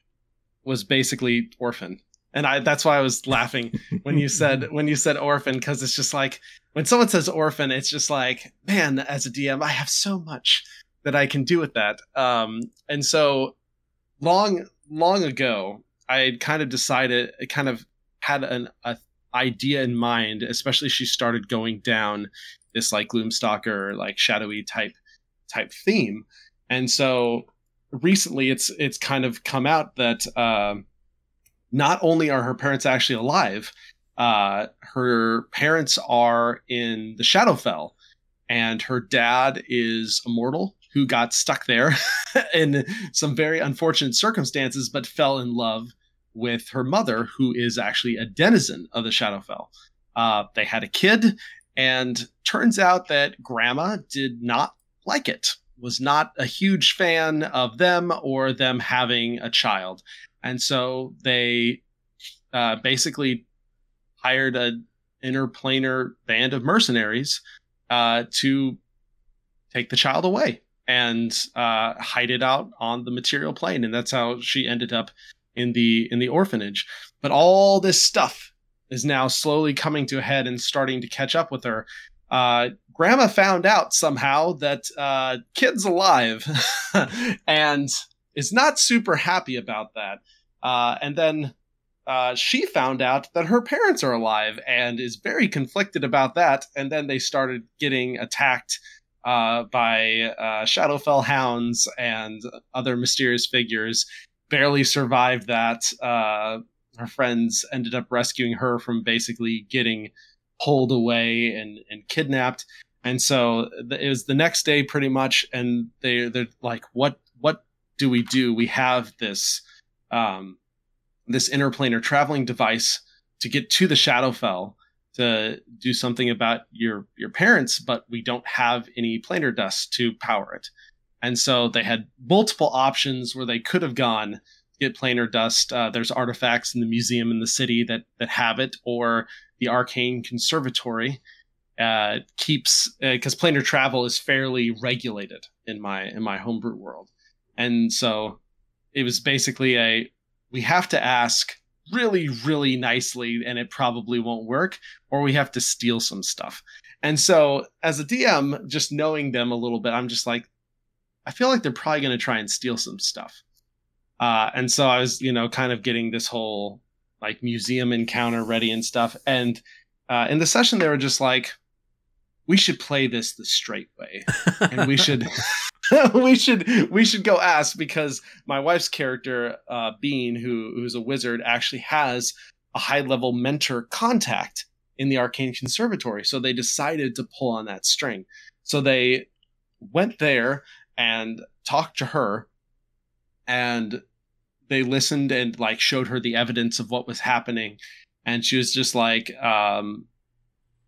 was basically orphan, and I that's why I was laughing when you said when you said orphan because it's just like when someone says orphan, it's just like man, as a DM, I have so much that I can do with that. Um, and so long long ago, I had kind of decided, kind of had an a idea in mind, especially she started going down this like Gloomstalker, like shadowy type type theme. And so recently it's it's kind of come out that uh, not only are her parents actually alive, uh, her parents are in the Shadowfell, and her dad is immortal who got stuck there in some very unfortunate circumstances, but fell in love with her mother, who is actually a denizen of the Shadowfell. Uh, they had a kid, and turns out that Grandma did not like it, was not a huge fan of them or them having a child. And so they uh, basically hired an interplanar band of mercenaries uh, to take the child away and uh, hide it out on the material plane, and that's how she ended up in the in the orphanage. But all this stuff is now slowly coming to a head and starting to catch up with her. Uh, Grandma found out somehow that uh, kid's alive, and is not super happy about that. Uh, and then uh, she found out that her parents are alive and is very conflicted about that. And then they started getting attacked uh, by uh, Shadowfell hounds and other mysterious figures. Barely survived that. Uh, her friends ended up rescuing her from basically getting pulled away and, and kidnapped. And so it was the next day, pretty much, and they they're like, "What what do we do? We have this um, this interplanar traveling device to get to the Shadowfell to do something about your your parents, but we don't have any planar dust to power it. And so they had multiple options where they could have gone get planar dust. Uh, there's artifacts in the museum in the city that that have it, or the Arcane Conservatory uh, keeps because uh, planar travel is fairly regulated in my in my homebrew world, and so it was basically a we have to ask really, really nicely, and it probably won't work, or we have to steal some stuff. And so, as a DM, just knowing them a little bit, I'm just like, I feel like they're probably going to try and steal some stuff. Uh, and so I was, you know, kind of getting this whole like museum encounter ready and stuff. And uh, in the session, they were just like, we should play this the straight way, and we should we should we should go ask because my wife's character uh, Bean, who who's a wizard, actually has a high level mentor contact in the Arcane Conservatory. So they decided to pull on that string. So they went there and talked to her, and they listened and like showed her the evidence of what was happening, and she was just like. Um,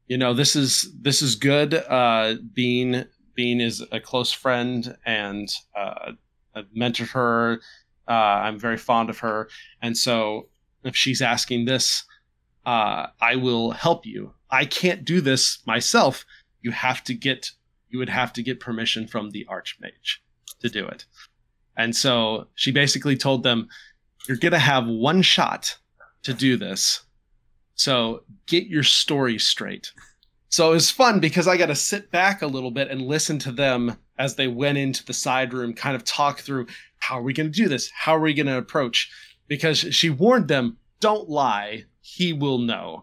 you know this is this is good uh bean Bean is a close friend and uh, I've mentored her. Uh, I'm very fond of her, and so if she's asking this, uh, I will help you. I can't do this myself. You have to get you would have to get permission from the archmage to do it. And so she basically told them, "You're gonna have one shot to do this. So get your story straight." So it was fun because I got to sit back a little bit and listen to them as they went into the side room, kind of talk through how are we going to do this? How are we going to approach? Because she warned them, don't lie, he will know,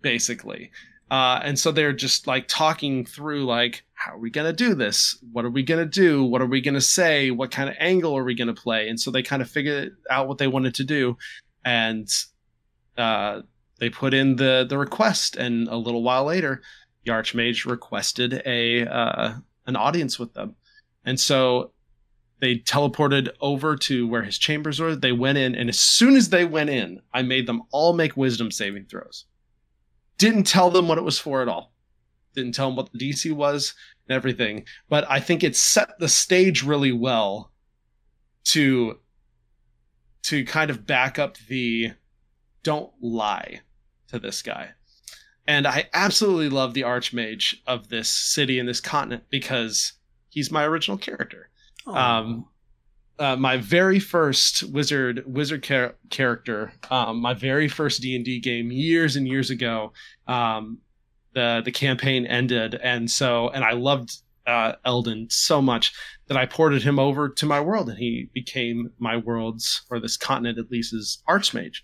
basically. Uh, and so they're just like talking through, like, how are we going to do this? What are we going to do? What are we going to say? What kind of angle are we going to play? And so they kind of figured out what they wanted to do. And uh, they put in the the request, and a little while later, the Archmage requested a uh, an audience with them, and so they teleported over to where his chambers were. They went in, and as soon as they went in, I made them all make Wisdom saving throws. Didn't tell them what it was for at all. Didn't tell them what the DC was and everything. But I think it set the stage really well to to kind of back up the don't lie to this guy. And I absolutely love the Archmage of this city and this continent because he's my original character. Um, uh, my very first wizard wizard char- character, um, my very first D and D game years and years ago. Um, the the campaign ended, and so and I loved uh, Eldon so much that I ported him over to my world, and he became my world's or this continent at least is Archmage.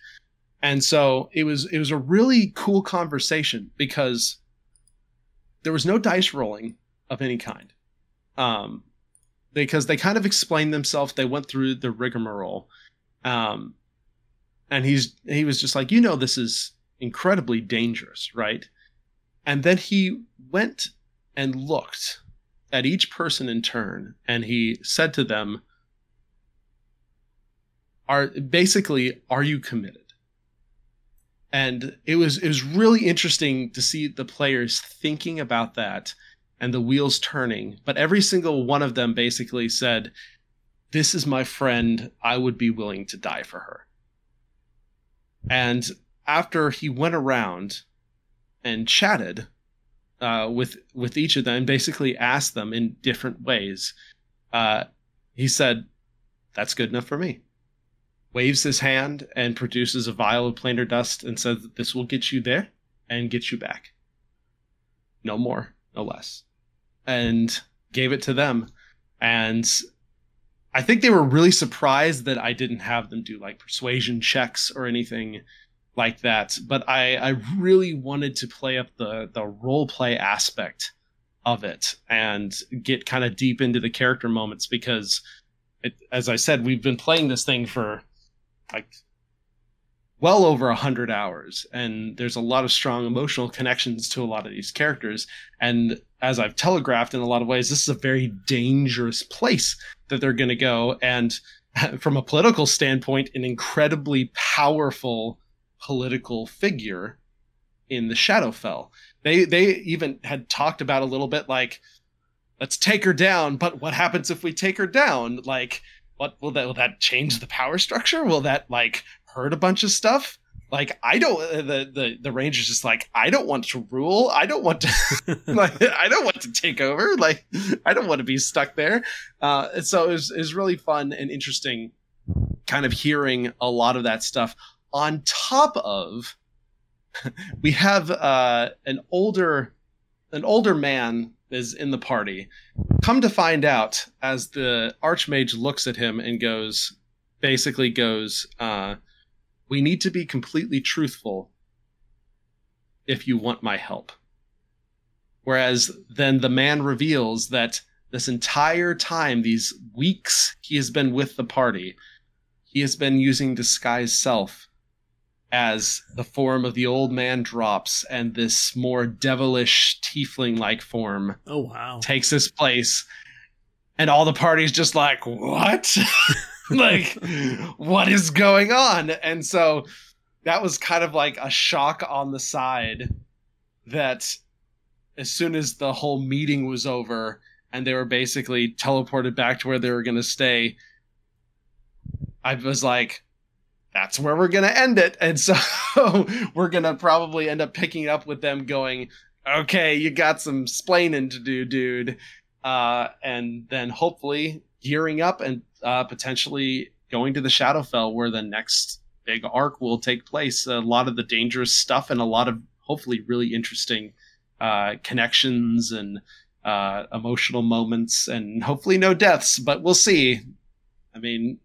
And so it was it was a really cool conversation because there was no dice rolling of any kind. Um, because they kind of explained themselves. They went through the rigmarole. Um, and he's he was just like, you know, this is incredibly dangerous, right? And then he went and looked at each person in turn, and he said to them, "Are basically, are you committed?" And it was it was really interesting to see the players thinking about that and the wheels turning but every single one of them basically said this is my friend i would be willing to die for her and after he went around and chatted uh, with with each of them basically asked them in different ways. Uh, he said, "That's good enough for me." Waves his hand and produces a vial of planar dust and says, "This will get you there and get you back. No more, no less." And gave it to them, and I think they were really surprised that I didn't have them do like persuasion checks or anything like that. But I, I really wanted to play up the the role play aspect of it and get kind of deep into the character moments because, it, as I said, we've been playing this thing for like well over a hundred hours, and there's a lot of strong emotional connections to a lot of these characters. And as I've telegraphed in a lot of ways, this is a very dangerous place that they're going to go, and from a political standpoint, an incredibly powerful political figure in the Shadowfell. They they even had talked about a little bit like, let's take her down, but what happens if we take her down? Like, what will that will that change the power structure? Will that like hurt a bunch of stuff? Like I don't uh, the the the ranger's just like I don't want to rule. I don't want to like I don't want to take over. Like I don't want to be stuck there. Uh, so it was, it was really fun and interesting, kind of hearing a lot of that stuff on top of we have uh, an older an older man is in the party. Come to find out, as the archmage looks at him and goes, basically goes, uh, "We need to be completely truthful if you want my help." Whereas then the man reveals that this entire time, these weeks he has been with the party, he has been using disguise self as the form of the old man drops and this more devilish tiefling like form Oh wow. takes his place. And all the parties just like what? Like what is going on? And so that was kind of like a shock on the side that as soon as the whole meeting was over and they were basically teleported back to where they were going to stay i was like that's where we're going to end it. And so we're going to probably end up picking up with them going, okay, you got some splaining to do, dude. Uh, and then hopefully gearing up and uh, potentially going to the Shadowfell where the next big arc will take place. A lot of the dangerous stuff and a lot of hopefully really interesting uh, connections and uh, emotional moments and hopefully no deaths, but we'll see. I mean,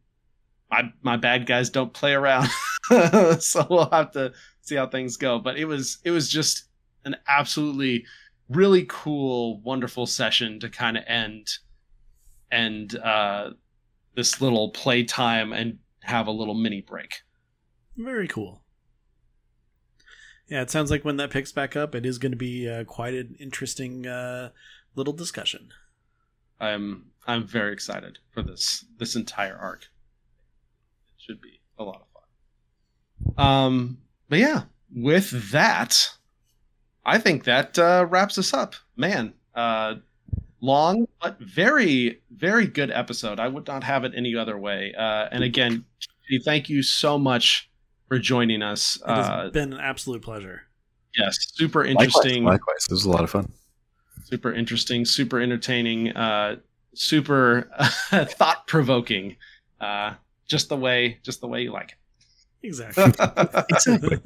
my my bad guys don't play around, so we'll have to see how things go. But it was it was just an absolutely really cool, wonderful session to kind of end and uh, this little playtime and have a little mini break. Very cool. Yeah, it sounds like when that picks back up, it is going to be uh, quite an interesting uh, little discussion. I'm I'm very excited for this this entire arc. It should be a lot of fun. Um, but yeah, with that, I think that uh, wraps us up. Man, uh, long but very very good episode. I would not have it any other way. Uh, and again, thank you so much for joining us. It has Uh, been an absolute pleasure. yes, super interesting. likewise. This was a lot of fun. super interesting, super entertaining, uh, super thought provoking. Just the way, just the way you like Exactly. it. Exactly.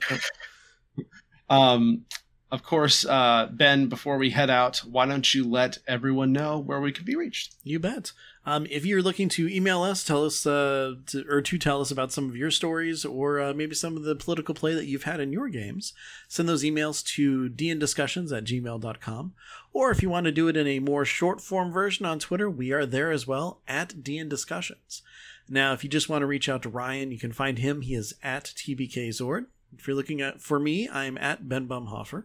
um, of course, uh, Ben. Before we head out, why don't you let everyone know where we can be reached? You bet. Um, if you're looking to email us, tell us uh, to, or to tell us about some of your stories or uh, maybe some of the political play that you've had in your games, send those emails to dndiscussions at gmail.com. Or if you want to do it in a more short form version on Twitter, we are there as well at dndiscussions. Now, if you just want to reach out to Ryan, you can find him. He is at tbkzord. If you're looking at for me, I'm at Ben Bumhofer.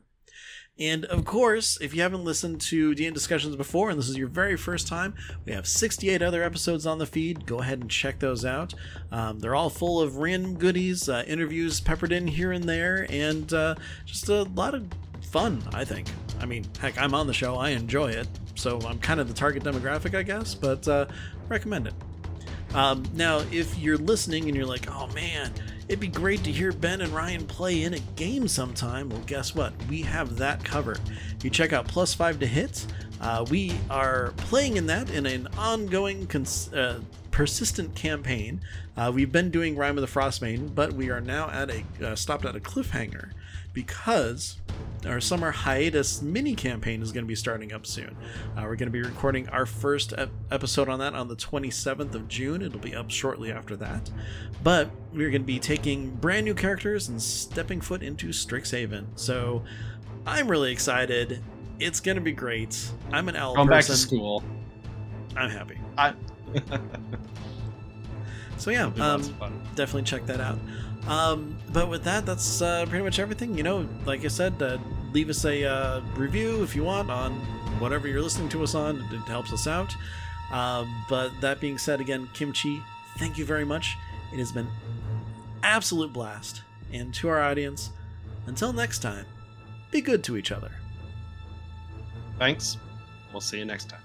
And of course, if you haven't listened to DN discussions before and this is your very first time, we have 68 other episodes on the feed. Go ahead and check those out. Um, they're all full of random goodies, uh, interviews peppered in here and there, and uh, just a lot of fun, I think. I mean, heck, I'm on the show, I enjoy it, so I'm kind of the target demographic, I guess, but uh, recommend it. Um, now, if you're listening and you're like, oh man, it'd be great to hear Ben and Ryan play in a game sometime, well, guess what? We have that covered. You check out Plus 5 to Hit. Uh, we are playing in that in an ongoing, cons- uh, persistent campaign. Uh, we've been doing Rime of the Frostmaiden, but we are now at a uh, stopped at a cliffhanger because our summer hiatus mini campaign is going to be starting up soon. Uh, we're going to be recording our first ep- episode on that on the 27th of June. It'll be up shortly after that. But we're going to be taking brand new characters and stepping foot into Strixhaven. So I'm really excited. It's going to be great. I'm an owl Going person. back to school. I'm happy. I- So yeah, It'll be lots um, definitely check that out. Um, but with that, that's uh, pretty much everything. You know, like I said, uh, leave us a uh, review if you want on whatever you're listening to us on. It helps us out. Um, but that being said, again, Kimchi, thank you very much. It has been absolute blast. And to our audience, until next time, be good to each other. Thanks. We'll see you next time.